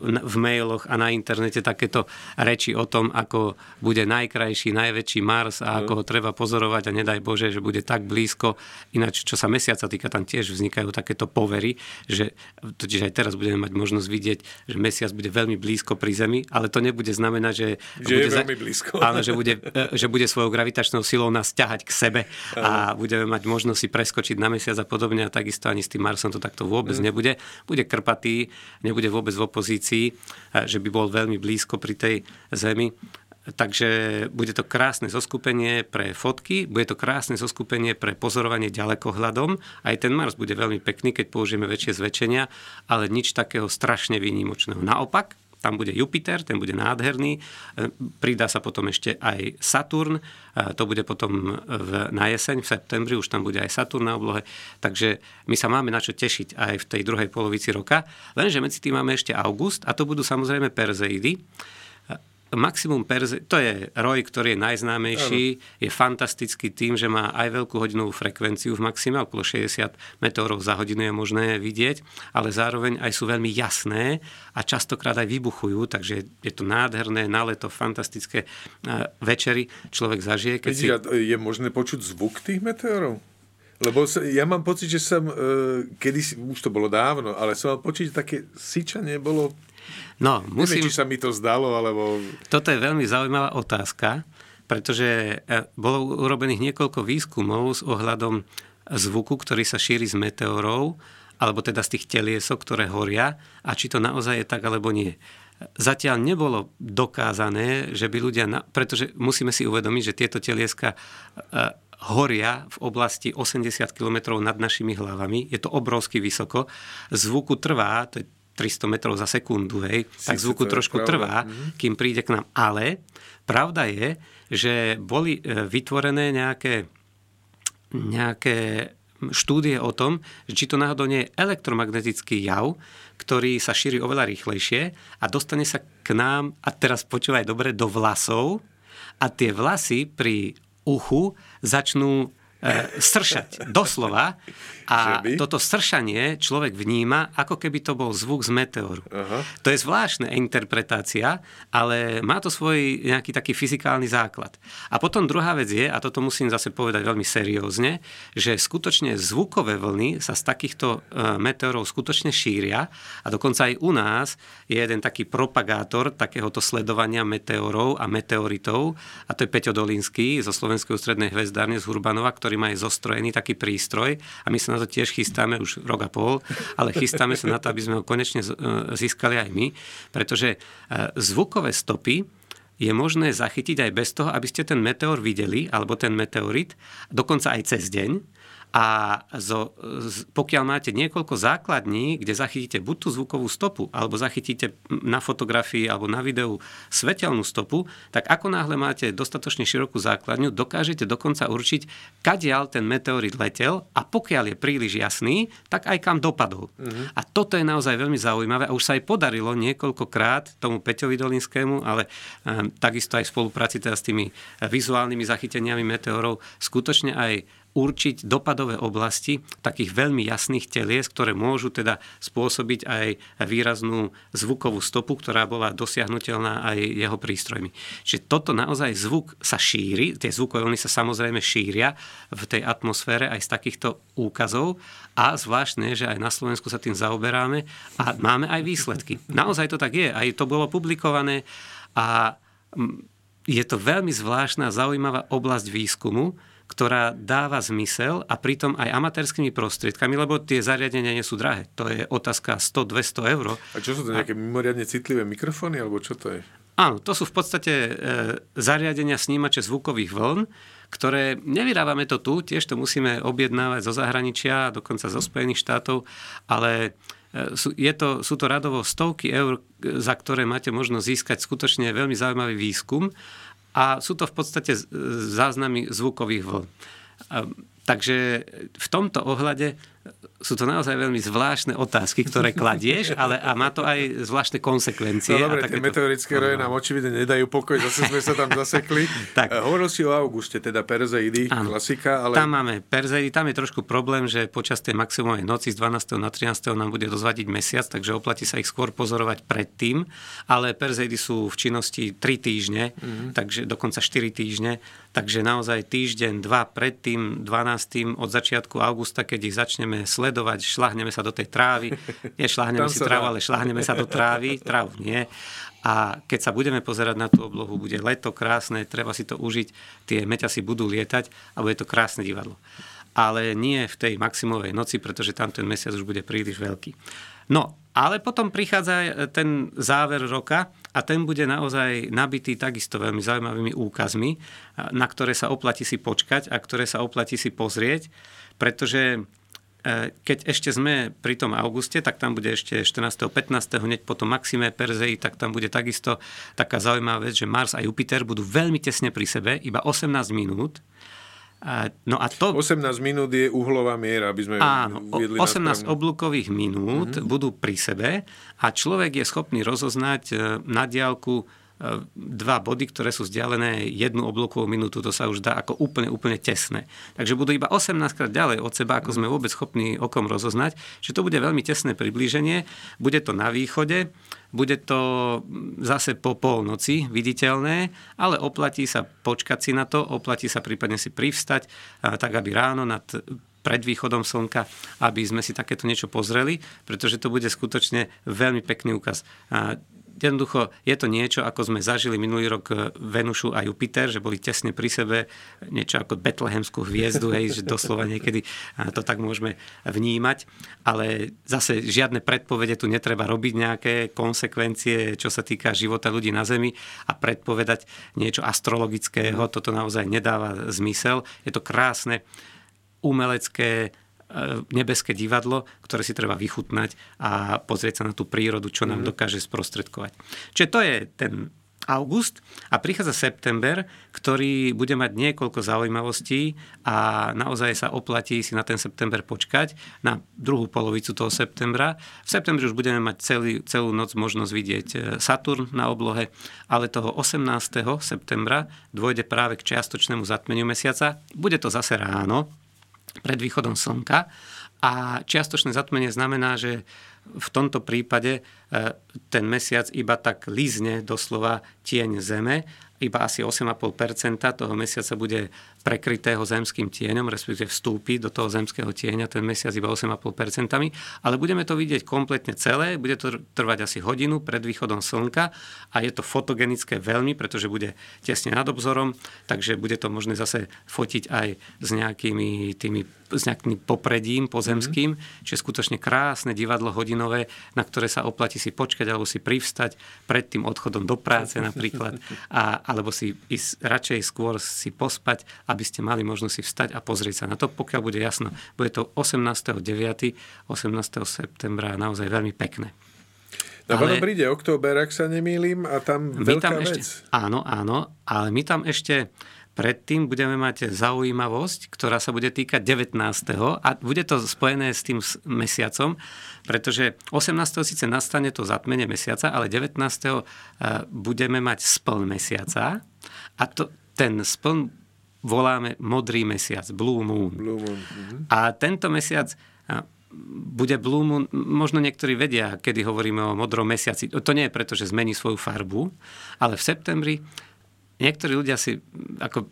v mailoch a na internete takéto reči o tom, ako bude naj najkrajší, najväčší Mars a ako ho treba pozorovať a nedaj Bože, že bude tak blízko. Ináč, čo sa mesiaca týka, tam tiež vznikajú takéto povery, že totiž aj teraz budeme mať možnosť vidieť, že mesiac bude veľmi blízko pri Zemi, ale to nebude znamenať, že, že bude je veľmi blízko. Áno, že bude, e, že bude svojou gravitačnou silou nás ťahať k sebe a budeme mať možnosť si preskočiť na mesiac a podobne a takisto ani s tým Marsom to takto vôbec mm. nebude. Bude krpatý, nebude vôbec v opozícii, že by bol veľmi blízko pri tej Zemi Takže bude to krásne zoskupenie pre fotky, bude to krásne zoskupenie pre pozorovanie ďalekohľadom. Aj ten Mars bude veľmi pekný, keď použijeme väčšie zväčšenia, ale nič takého strašne výnimočného. Naopak, tam bude Jupiter, ten bude nádherný. E, pridá sa potom ešte aj Saturn, e, to bude potom v, na jeseň, v septembri, už tam bude aj Saturn na oblohe. Takže my sa máme na čo tešiť aj v tej druhej polovici roka. Lenže medzi tým máme ešte august a to budú samozrejme Perzeidy maximum perze, to je roj, ktorý je najznámejší, ano. je fantastický tým, že má aj veľkú hodinovú frekvenciu v maxime, okolo 60 meteorov za hodinu je možné vidieť, ale zároveň aj sú veľmi jasné a častokrát aj vybuchujú, takže je to nádherné, na leto, fantastické večery človek zažije. Keď si... Je možné počuť zvuk tých meteorov? Lebo ja mám pocit, že som, e, kedy, už to bolo dávno, ale som mal pocit, že také syčanie bolo No, musím... Neviem, či sa mi to zdalo, alebo... Toto je veľmi zaujímavá otázka, pretože e, bolo urobených niekoľko výskumov s ohľadom zvuku, ktorý sa šíri z meteorov, alebo teda z tých teliesok, ktoré horia, a či to naozaj je tak, alebo nie. Zatiaľ nebolo dokázané, že by ľudia, na... pretože musíme si uvedomiť, že tieto telieska e, horia v oblasti 80 km nad našimi hlavami. Je to obrovsky vysoko. Zvuku trvá, to je 300 metrov za sekundu, hej, tak zvuku trošku pravda. trvá, mhm. kým príde k nám. Ale pravda je, že boli e, vytvorené nejaké, nejaké štúdie o tom, či to náhodou nie je elektromagnetický jav, ktorý sa šíri oveľa rýchlejšie a dostane sa k nám, a teraz počúvaj dobre, do vlasov a tie vlasy pri uchu začnú e, sršať, doslova. A toto sršanie človek vníma, ako keby to bol zvuk z meteoru. Aha. To je zvláštna interpretácia, ale má to svoj nejaký taký fyzikálny základ. A potom druhá vec je, a toto musím zase povedať veľmi seriózne, že skutočne zvukové vlny sa z takýchto e, meteorov skutočne šíria a dokonca aj u nás je jeden taký propagátor takéhoto sledovania meteorov a meteoritov a to je Peťo Dolinský zo Slovenskej ústrednej hvezdárne z Hurbanova, ktorý má aj zostrojený taký prístroj a my sa na to tiež chystáme už rok a pol, ale chystáme sa na to, aby sme ho konečne e, získali aj my, pretože e, zvukové stopy je možné zachytiť aj bez toho, aby ste ten meteor videli, alebo ten meteorit, dokonca aj cez deň a zo, pokiaľ máte niekoľko základní, kde zachytíte buď tú zvukovú stopu, alebo zachytíte na fotografii alebo na videu svetelnú stopu, tak ako náhle máte dostatočne širokú základňu, dokážete dokonca určiť, kadiaľ ten meteorit letel a pokiaľ je príliš jasný, tak aj kam dopadol. Uh-huh. A toto je naozaj veľmi zaujímavé a už sa aj podarilo niekoľkokrát tomu Peťovi Dolinskému, ale um, takisto aj v spolupráci teda s tými vizuálnymi zachyteniami meteorov, skutočne aj určiť dopadové oblasti takých veľmi jasných telies, ktoré môžu teda spôsobiť aj výraznú zvukovú stopu, ktorá bola dosiahnutelná aj jeho prístrojmi. Čiže toto naozaj zvuk sa šíri, tie zvukové vlny sa samozrejme šíria v tej atmosfére aj z takýchto úkazov a zvláštne, že aj na Slovensku sa tým zaoberáme a máme aj výsledky. Naozaj to tak je, aj to bolo publikované a je to veľmi zvláštna, zaujímavá oblasť výskumu, ktorá dáva zmysel a pritom aj amatérskými prostriedkami, lebo tie zariadenia nie sú drahé. To je otázka 100-200 eur. A čo sú to nejaké a... mimoriadne citlivé mikrofóny, alebo čo to je? Áno, to sú v podstate e, zariadenia snímače zvukových vln, ktoré nevyrábame to tu, tiež to musíme objednávať zo zahraničia, dokonca zo Spojených štátov, ale e, sú, je to, sú to radovo stovky eur, za ktoré máte možnosť získať skutočne veľmi zaujímavý výskum a sú to v podstate záznamy zvukových vln. Takže v tomto ohľade sú to naozaj veľmi zvláštne otázky, ktoré kladieš, ale a má to aj zvláštne konsekvencie. No dobre, tie meteorické roje nám očividne nedajú pokoj, zase sme sa tam zasekli. tak. Eh, hovoril si o auguste, teda Perzeidy, Áno. klasika, ale... Tam máme Perzeidy, tam je trošku problém, že počas tej maximumovej noci z 12. na 13. nám bude dozvadiť mesiac, takže oplatí sa ich skôr pozorovať predtým, ale Perzeidy sú v činnosti 3 týždne, mm-hmm. takže dokonca 4 týždne, takže naozaj týždeň, dva predtým, 12. od začiatku augusta, keď ich začneme sledovať, šlahneme sa do tej trávy. Nie šlahneme si trávu, ale šlahneme sa do trávy. Trávu nie. A keď sa budeme pozerať na tú oblohu, bude leto krásne, treba si to užiť, tie meťasy budú lietať a bude to krásne divadlo. Ale nie v tej maximovej noci, pretože tam ten mesiac už bude príliš veľký. No, ale potom prichádza ten záver roka a ten bude naozaj nabitý takisto veľmi zaujímavými úkazmi, na ktoré sa oplatí si počkať a ktoré sa oplatí si pozrieť, pretože E, keď ešte sme pri tom auguste, tak tam bude ešte 14. 15. hneď potom Maxime Perzei, tak tam bude takisto taká zaujímavá vec, že Mars a Jupiter budú veľmi tesne pri sebe, iba 18 minút. No a to... 18 minút je uhlová miera, aby sme Áno, 18 oblúkových minút mm-hmm. budú pri sebe a človek je schopný rozoznať e, na diálku dva body, ktoré sú vzdialené. Jednu oblúkovú minútu, to sa už dá ako úplne, úplne tesné. Takže budú iba 18 krát ďalej od seba, ako sme vôbec schopní okom rozoznať, že to bude veľmi tesné priblíženie, bude to na východe, bude to zase po polnoci viditeľné, ale oplatí sa počkať si na to, oplatí sa prípadne si privstať, tak aby ráno nad pred východom slnka, aby sme si takéto niečo pozreli, pretože to bude skutočne veľmi pekný úkaz jednoducho je to niečo, ako sme zažili minulý rok e, Venušu a Jupiter, že boli tesne pri sebe, niečo ako betlehemskú hviezdu, hej, že doslova niekedy to tak môžeme vnímať. Ale zase žiadne predpovede tu netreba robiť nejaké konsekvencie, čo sa týka života ľudí na Zemi a predpovedať niečo astrologického, toto naozaj nedáva zmysel. Je to krásne umelecké nebeské divadlo, ktoré si treba vychutnať a pozrieť sa na tú prírodu, čo nám mhm. dokáže sprostredkovať. Čiže to je ten august a prichádza september, ktorý bude mať niekoľko zaujímavostí a naozaj sa oplatí si na ten september počkať, na druhú polovicu toho septembra. V septembri už budeme mať celý, celú noc možnosť vidieť e, Saturn na oblohe, ale toho 18. septembra dôjde práve k čiastočnému zatmeniu mesiaca. Bude to zase ráno, pred východom slnka. A čiastočné zatmenie znamená, že v tomto prípade e, ten mesiac iba tak lízne doslova tieň Zeme iba asi 8,5% toho mesiaca bude prekrytého zemským tieňom, respektíve vstúpi do toho zemského tieňa ten mesiac iba 8,5%, ale budeme to vidieť kompletne celé, bude to trvať asi hodinu pred východom slnka a je to fotogenické veľmi, pretože bude tesne nad obzorom, takže bude to možné zase fotiť aj s nejakými tými s nejakým popredím pozemským, mm-hmm. čiže skutočne krásne divadlo hodinové, na ktoré sa oplatí si počkať alebo si privstať pred tým odchodom do práce napríklad a, alebo si ísť radšej skôr si pospať, aby ste mali možnosť si vstať a pozrieť sa na to, pokiaľ bude jasno. Bude to 18.9., 18. septembra naozaj veľmi pekné. No ale, príde október, ak sa nemýlim, a tam veľká tam vec. Ešte, áno, áno, ale my tam ešte predtým budeme mať zaujímavosť, ktorá sa bude týkať 19. a bude to spojené s tým mesiacom, pretože 18. síce nastane to zatmenie mesiaca, ale 19. Eh, budeme mať spln mesiaca a to, ten spln voláme modrý mesiac, Blue Moon. Blue moon. Mhm. A tento mesiac bude Blue Moon, možno niektorí vedia, kedy hovoríme o modrom mesiaci. To nie je preto, že zmení svoju farbu, ale v septembri niektorí ľudia si, ako,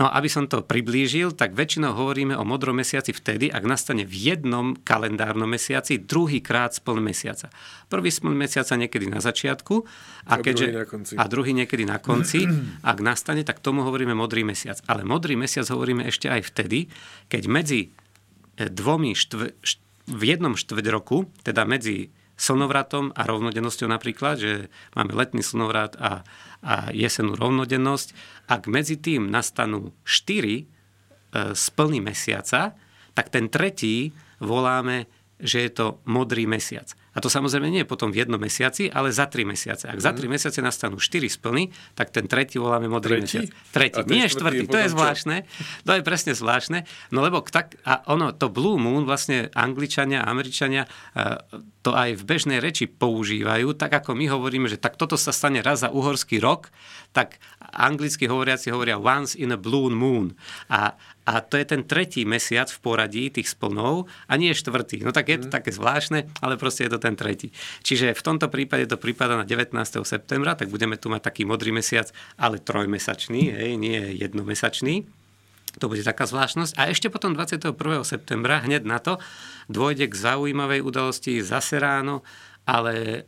no aby som to priblížil, tak väčšinou hovoríme o modrom mesiaci vtedy, ak nastane v jednom kalendárnom mesiaci druhý krát spln mesiaca. Prvý spln mesiaca niekedy na začiatku a, a, keďže, druhý na konci. a druhý niekedy na konci. ak nastane, tak tomu hovoríme modrý mesiac. Ale modrý mesiac hovoríme ešte aj vtedy, keď medzi e, dvomi štv, št, v jednom štvrť roku, teda medzi slnovratom a rovnodennosťou napríklad, že máme letný slnovrat a, a jesenú rovnodennosť. Ak medzi tým nastanú 4 e, splny mesiaca, tak ten tretí voláme, že je to modrý mesiac. A to samozrejme nie je potom v jednom mesiaci, ale za tri mesiace. Ak za tri mhm. mesiace nastanú štyri splny, tak ten tretí voláme modrý tretí? mesiac. Tretí. Nie štvrtý. To je zvláštne. To je presne zvláštne. No lebo tak, a ono, to Blue Moon, vlastne Angličania, Američania e, to aj v bežnej reči používajú, tak ako my hovoríme, že tak toto sa stane raz za uhorský rok, tak anglicky hovoriaci hovoria once in a blue moon. A, a to je ten tretí mesiac v poradí tých splnov a nie štvrtý. No tak je to mm. také zvláštne, ale proste je to ten tretí. Čiže v tomto prípade to prípada na 19. septembra, tak budeme tu mať taký modrý mesiac, ale trojmesačný, hej, nie jednomesačný. To bude taká zvláštnosť. A ešte potom 21. septembra, hneď na to, dôjde k zaujímavej udalosti zase ráno, ale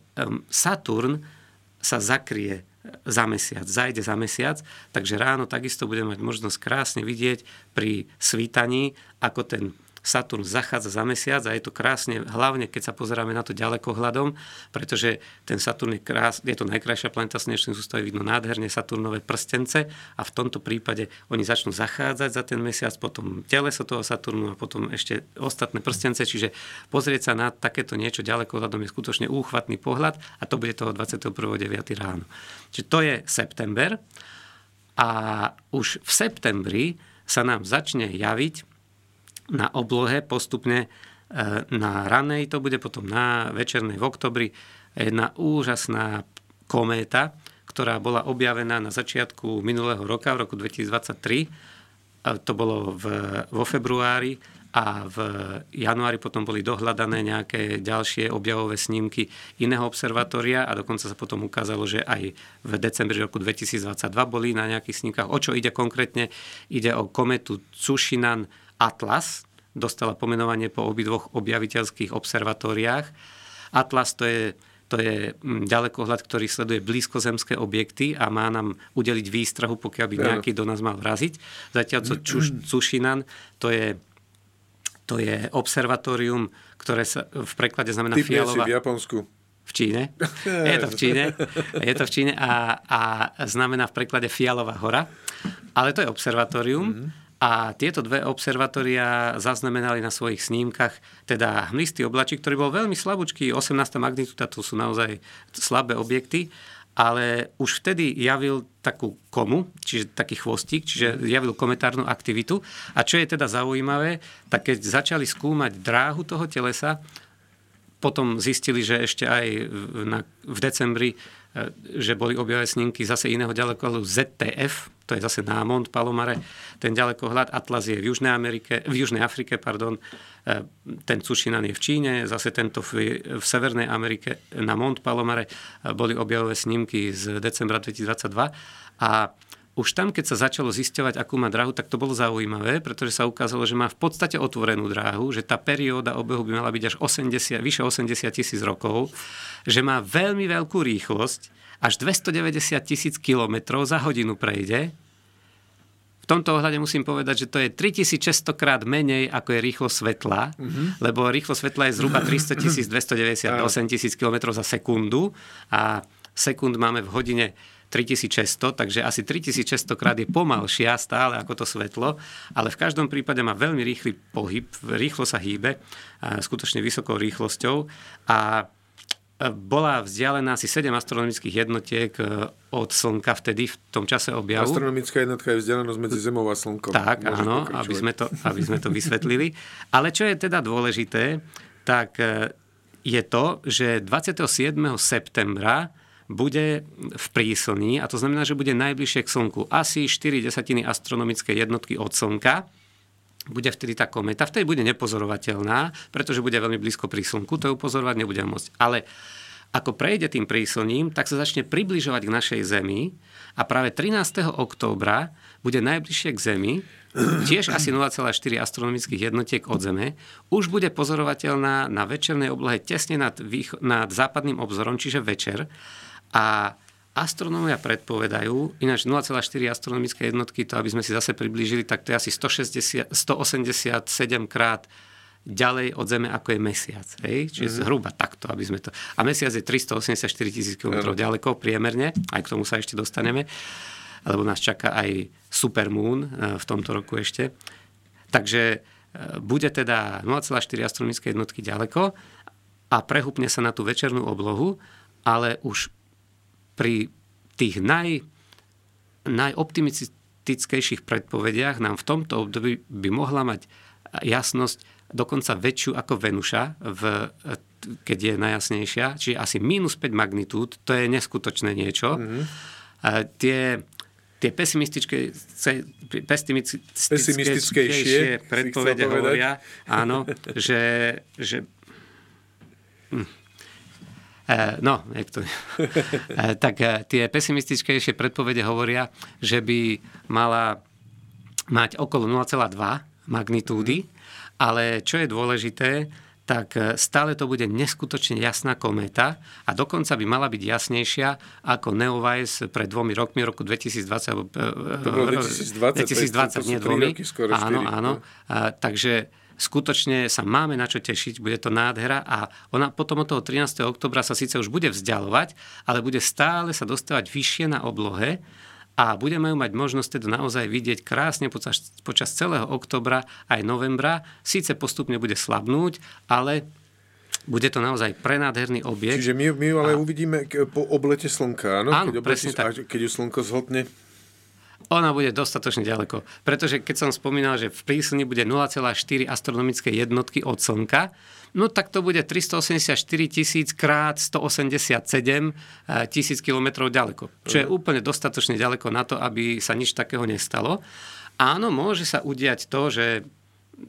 Saturn sa zakrie za mesiac, zajde za mesiac, takže ráno takisto budeme mať možnosť krásne vidieť pri svítaní, ako ten Saturn zachádza za mesiac a je to krásne, hlavne keď sa pozeráme na to ďalekohľadom, pretože ten Saturn je, krás, je to najkrajšia planeta slnečnej sústavy, vidno nádherne Saturnové prstence a v tomto prípade oni začnú zachádzať za ten mesiac, potom teleso toho Saturnu a potom ešte ostatné prstence, čiže pozrieť sa na takéto niečo ďalekohľadom je skutočne úchvatný pohľad a to bude toho 21.9. ráno. Čiže to je september a už v septembri sa nám začne javiť na oblohe postupne e, na ranej, to bude potom na večernej v oktobri, jedna úžasná kométa, ktorá bola objavená na začiatku minulého roka, v roku 2023. To bolo v, vo februári a v januári potom boli dohľadané nejaké ďalšie objavové snímky iného observatória a dokonca sa potom ukázalo, že aj v decembri roku 2022 boli na nejakých snímkach. O čo ide konkrétne? Ide o kometu Tsushinan Atlas, dostala pomenovanie po obidvoch objaviteľských observatóriách. Atlas to je To je mm, ďalekohľad, ktorý sleduje blízkozemské objekty a má nám udeliť výstrahu, pokiaľ by nejaký do nás mal vraziť. Zatiaľ co Cušinan, to je, to je observatórium, ktoré sa v preklade znamená Ty fialová... v Japonsku. V Číne. Je to v Číne. Je to v Číne a, a znamená v preklade Fialová hora. Ale to je observatórium. Mm-hmm. A tieto dve observatória zaznamenali na svojich snímkach teda hmlistý oblačík, ktorý bol veľmi slabúčký, 18. magnitúda, to sú naozaj slabé objekty, ale už vtedy javil takú komu, čiže taký chvostík, čiže javil kometárnu aktivitu. A čo je teda zaujímavé, tak keď začali skúmať dráhu toho telesa, potom zistili, že ešte aj na, v decembri že boli objavené snímky zase iného ďalekohľadu ZTF, to je zase námont Palomare. Ten ďalekohľad Atlas je v Južnej, Amerike, v Južnej Afrike, pardon, e, ten Cušinan je v Číne, zase tento v, v Severnej Amerike na Mont Palomare. E, boli objavové snímky z decembra 2022 a už tam, keď sa začalo zisťovať, akú má dráhu, tak to bolo zaujímavé, pretože sa ukázalo, že má v podstate otvorenú dráhu, že tá perióda obehu by mala byť až 80, vyše 80 tisíc rokov, že má veľmi veľkú rýchlosť, až 290 tisíc kilometrov za hodinu prejde. V tomto ohľade musím povedať, že to je 3600 krát menej, ako je rýchlo svetla, mm-hmm. lebo rýchlo svetla je zhruba 300 tisíc, 298 tisíc kilometrov za sekundu a sekund máme v hodine 3600, takže asi 3600 krát je pomalšia stále ako to svetlo, ale v každom prípade má veľmi rýchly pohyb, rýchlo sa hýbe, skutočne vysokou rýchlosťou a bola vzdialená asi 7 astronomických jednotiek e, od Slnka vtedy v tom čase objavu. Astronomická jednotka je vzdialenosť medzi Zemou a Slnkom. Tak, Môže áno, aby sme, to, aby sme to vysvetlili. Ale čo je teda dôležité, tak e, je to, že 27. septembra bude v príslní, a to znamená, že bude najbližšie k Slnku. Asi 4 desatiny astronomické jednotky od Slnka. Bude vtedy tá kometa. Vtedy bude nepozorovateľná, pretože bude veľmi blízko pri Slnku. To ju pozorovať nebudeme môcť. Ale ako prejde tým príslním, tak sa začne približovať k našej Zemi a práve 13. októbra bude najbližšie k Zemi, tiež asi 0,4 astronomických jednotiek od Zeme, už bude pozorovateľná na večernej oblohe tesne nad, nad západným obzorom, čiže večer. A astronómia predpovedajú, ináč 0,4 astronomické jednotky, to aby sme si zase priblížili, tak to je asi 160, 187 krát ďalej od Zeme, ako je Mesiac. Hej? Čiže mm-hmm. zhruba takto, aby sme to... A Mesiac je 384 tisíc km ďaleko priemerne, aj k tomu sa ešte dostaneme, lebo nás čaká aj Supermoon e, v tomto roku ešte. Takže e, bude teda 0,4 astronomické jednotky ďaleko a prehupne sa na tú večernú oblohu, ale už pri tých naj, najoptimistickejších predpovediach nám v tomto období by mohla mať jasnosť dokonca väčšiu ako Venuša, v, keď je najjasnejšia, čiže asi minus 5 magnitúd, to je neskutočné niečo. Mm-hmm. A tie, tie pesimistické, pesimistickejšie predpovede hovoria, áno, že, že hm, no, to, eh, tak eh, tie pesimistickejšie predpovede hovoria, že by mala mať okolo 0,2 magnitúdy, ale čo je dôležité, tak stále to bude neskutočne jasná kométa a dokonca by mala byť jasnejšia ako Neowise pred dvomi rokmi, roku 2020. To bolo 2020, 2020 nie dvomi. áno, áno. A, takže skutočne sa máme na čo tešiť, bude to nádhera a ona potom od toho 13. oktobra sa síce už bude vzdialovať, ale bude stále sa dostávať vyššie na oblohe a budeme ju mať možnosť teda naozaj vidieť krásne počas, počas celého oktobra aj novembra. Síce postupne bude slabnúť, ale bude to naozaj prenádherný objekt. Čiže my, my ale a... uvidíme po oblete slnka, áno? Áno, keď, presne tak. keď už slnko zhotne ona bude dostatočne ďaleko. Pretože keď som spomínal, že v príslni bude 0,4 astronomické jednotky od Slnka, no tak to bude 384 tisíc krát 187 eh, tisíc kilometrov ďaleko. Čo je úplne dostatočne ďaleko na to, aby sa nič takého nestalo. Áno, môže sa udiať to, že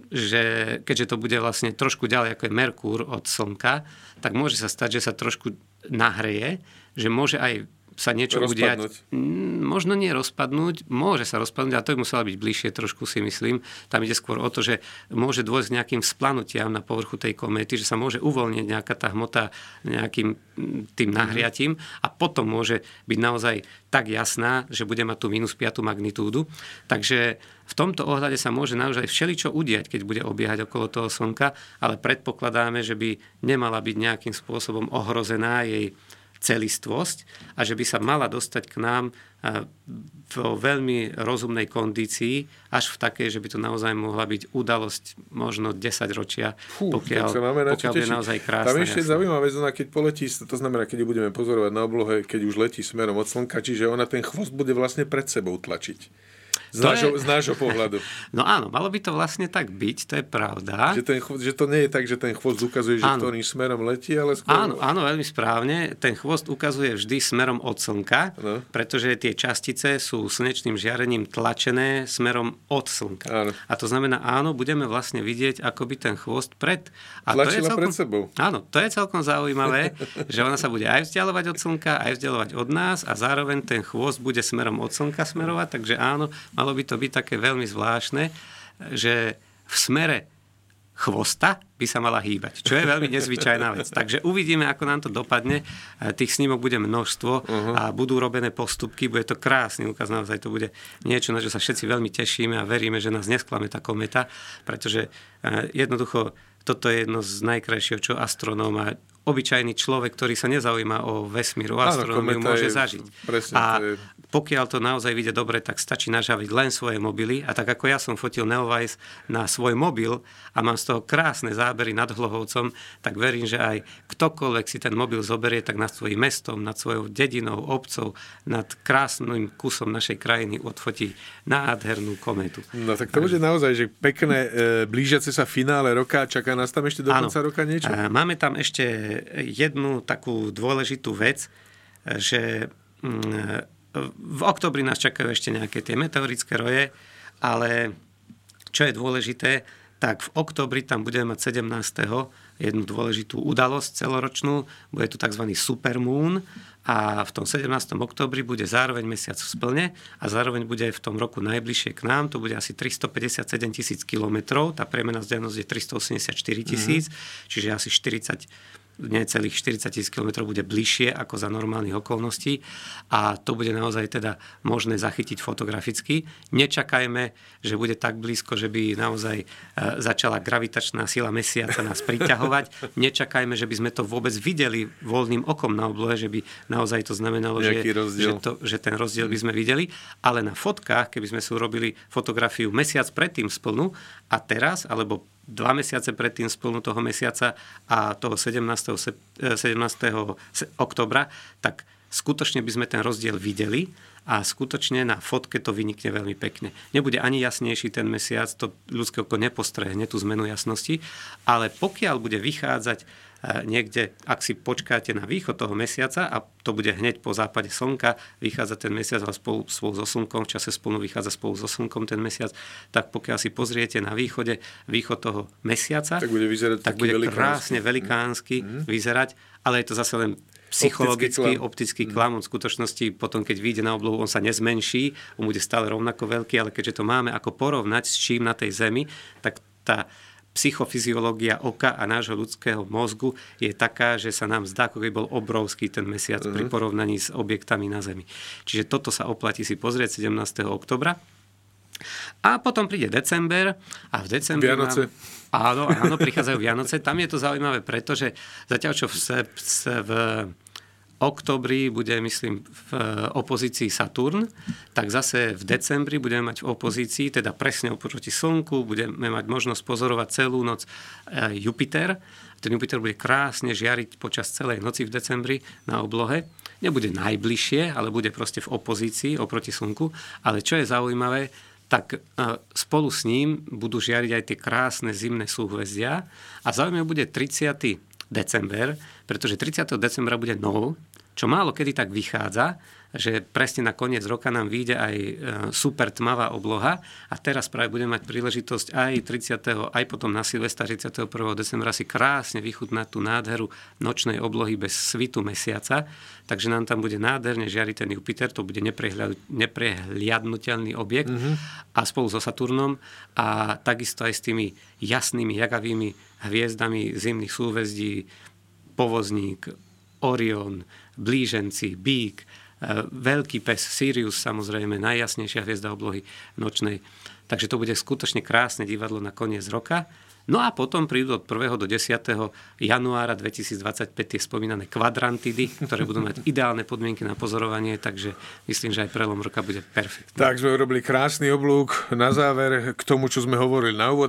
že keďže to bude vlastne trošku ďalej ako je Merkúr od Slnka, tak môže sa stať, že sa trošku nahreje, že môže aj sa niečo Rozpadnúť. udiať. Mm, Možno nie rozpadnúť, môže sa rozpadnúť, ale to by musela byť bližšie trošku si myslím. Tam ide skôr o to, že môže dôjsť k nejakým splanutiam na povrchu tej kométy, že sa môže uvoľniť nejaká tá hmota nejakým mm, tým nahriatím a potom môže byť naozaj tak jasná, že bude mať tú minus 5 magnitúdu. Takže v tomto ohľade sa môže naozaj všeličo udiať, keď bude obiehať okolo toho Slnka, ale predpokladáme, že by nemala byť nejakým spôsobom ohrozená jej celistvosť a že by sa mala dostať k nám eh, vo veľmi rozumnej kondícii, až v takej, že by to naozaj mohla byť udalosť možno 10 ročia, Fú, pokiaľ, sa máme pokiaľ bude naozaj krásna. Tam ešte zaujímavá vec, ona keď poletí, to znamená, keď ju budeme pozorovať na oblohe, keď už letí smerom od slnka, čiže ona ten chvost bude vlastne pred sebou tlačiť. Z, To nášho, je- z nášho pohľadu. No áno, malo by to vlastne tak byť, to je pravda. Že, ten, že to nie je tak, že ten chvost ukazuje, že Áno. ktorým smerom letí, ale skôr... Áno, áno, veľmi správne. Ten chvost ukazuje vždy smerom od Slnka, No. pretože tie častice sú slnečným žiarením tlačené smerom od Slnka. Áno. A to znamená, áno, budeme vlastne vidieť, ako by ten chvost pred... A Tlačila pred sebou. Áno, to je celkom zaujímavé, že ona sa bude aj vzdialovať od Slnka, aj vzdialovať od nás a zároveň ten chvost bude smerom od Slnka smerovať, takže áno, malo by to byť také veľmi zvláštne, že v smere chvosta by sa mala hýbať, čo je veľmi nezvyčajná vec. Takže uvidíme, ako nám to dopadne. Tých snímok bude množstvo uh-huh. a budú robené postupky, bude to krásny ukaz, naozaj to bude niečo, na čo sa všetci veľmi tešíme a veríme, že nás nesklame tá kometa, pretože e, jednoducho toto je jedno z najkrajšieho, čo astronóm a obyčajný človek, ktorý sa nezaujíma o vesmír, o astronómiu, môže zažiť. presne, a je- pokiaľ to naozaj vyjde dobre, tak stačí nažaviť len svoje mobily. A tak ako ja som fotil Neowise na svoj mobil a mám z toho krásne zábery nad Hlohovcom, tak verím, že aj ktokoľvek si ten mobil zoberie, tak nad svojim mestom, nad svojou dedinou, obcov, nad krásnym kusom našej krajiny odfotí nádhernú kometu. No tak to bude naozaj, že pekné, e, blížiace sa finále roka, čaká nás tam ešte do konca roka niečo? A Máme tam ešte jednu takú dôležitú vec, že mm, v oktobri nás čakajú ešte nejaké tie meteorické roje, ale čo je dôležité, tak v oktobri tam budeme mať 17. jednu dôležitú udalosť celoročnú, bude tu tzv. supermoon a v tom 17. oktobri bude zároveň mesiac v splne a zároveň bude v tom roku najbližšie k nám, to bude asi 357 tisíc kilometrov, tá priemerná vzdialenosť je 384 tisíc, mm-hmm. čiže asi 40 necelých 40 tisíc km bude bližšie ako za normálnych okolností a to bude naozaj teda možné zachytiť fotograficky. Nečakajme, že bude tak blízko, že by naozaj e, začala gravitačná sila mesiaca nás priťahovať. Nečakajme, že by sme to vôbec videli voľným okom na oblohe, že by naozaj to znamenalo, že, že, to, že ten rozdiel by sme videli. Ale na fotkách, keby sme si urobili fotografiu mesiac predtým splnú a teraz, alebo dva mesiace predtým splnú toho mesiaca a toho 17. sep- eh, 17. se- oktobra, tak skutočne by sme ten rozdiel videli a skutočne na fotke to vynikne veľmi pekne. Nebude ani jasnejší ten mesiac, to ľudské oko nepostrehne tú zmenu jasnosti, ale pokiaľ bude vychádzať niekde, ak si počkáte na východ toho mesiaca a to bude hneď po západe slnka, vychádza ten mesiac ale spolu, spolu so slnkom, v čase spolu vychádza spolu so slnkom ten mesiac, tak pokiaľ si pozriete na východe východ toho mesiaca, Tak bude vyzerať tak bude velikánsky. krásne velikánsky mm. vyzerať, ale je to zase len psychologický, klam. optický klam. On v skutočnosti potom, keď vyjde na oblohu, on sa nezmenší, on bude stále rovnako veľký, ale keďže to máme ako porovnať s čím na tej Zemi, tak tá psychofyziológia oka a nášho ľudského mozgu je taká, že sa nám zdá, ako keby bol obrovský ten mesiac uh-huh. pri porovnaní s objektami na Zemi. Čiže toto sa oplatí si pozrieť 17. oktobra. A potom príde december a v decembri... Vianoce. Mám, áno, áno, prichádzajú Vianoce. Tam je to zaujímavé, pretože zatiaľ čo v, sep, v oktobri bude, myslím, v opozícii Saturn, tak zase v decembri budeme mať v opozícii, teda presne oproti Slnku, budeme mať možnosť pozorovať celú noc eh, Jupiter. Ten Jupiter bude krásne žiariť počas celej noci v decembri na oblohe. Nebude najbližšie, ale bude proste v opozícii oproti Slnku. Ale čo je zaujímavé, tak eh, spolu s ním budú žiariť aj tie krásne zimné súhvezdia. A zaujímavé bude 30 december, pretože 30. decembra bude nul čo málo kedy tak vychádza, že presne na koniec roka nám vyjde aj e, super tmavá obloha a teraz práve budeme mať príležitosť aj 30. aj potom na Silvestra 31. decembra si krásne vychutnať tú nádheru nočnej oblohy bez svitu mesiaca, takže nám tam bude nádherne žiariť ten Jupiter, to bude neprehliadnutelný objekt mm-hmm. a spolu so Saturnom a takisto aj s tými jasnými, jagavými hviezdami zimných súvezdí Povozník, Orion, Blíženci, Bík, E, veľký pes Sirius, samozrejme, najjasnejšia hviezda oblohy nočnej. Takže to bude skutočne krásne divadlo na koniec roka. No a potom prídu od 1. do 10. januára 2025 tie spomínané kvadrantidy, ktoré budú mať ideálne podmienky na pozorovanie, takže myslím, že aj prelom roka bude perfektný. Tak sme urobili krásny oblúk na záver k tomu, čo sme hovorili na úvod,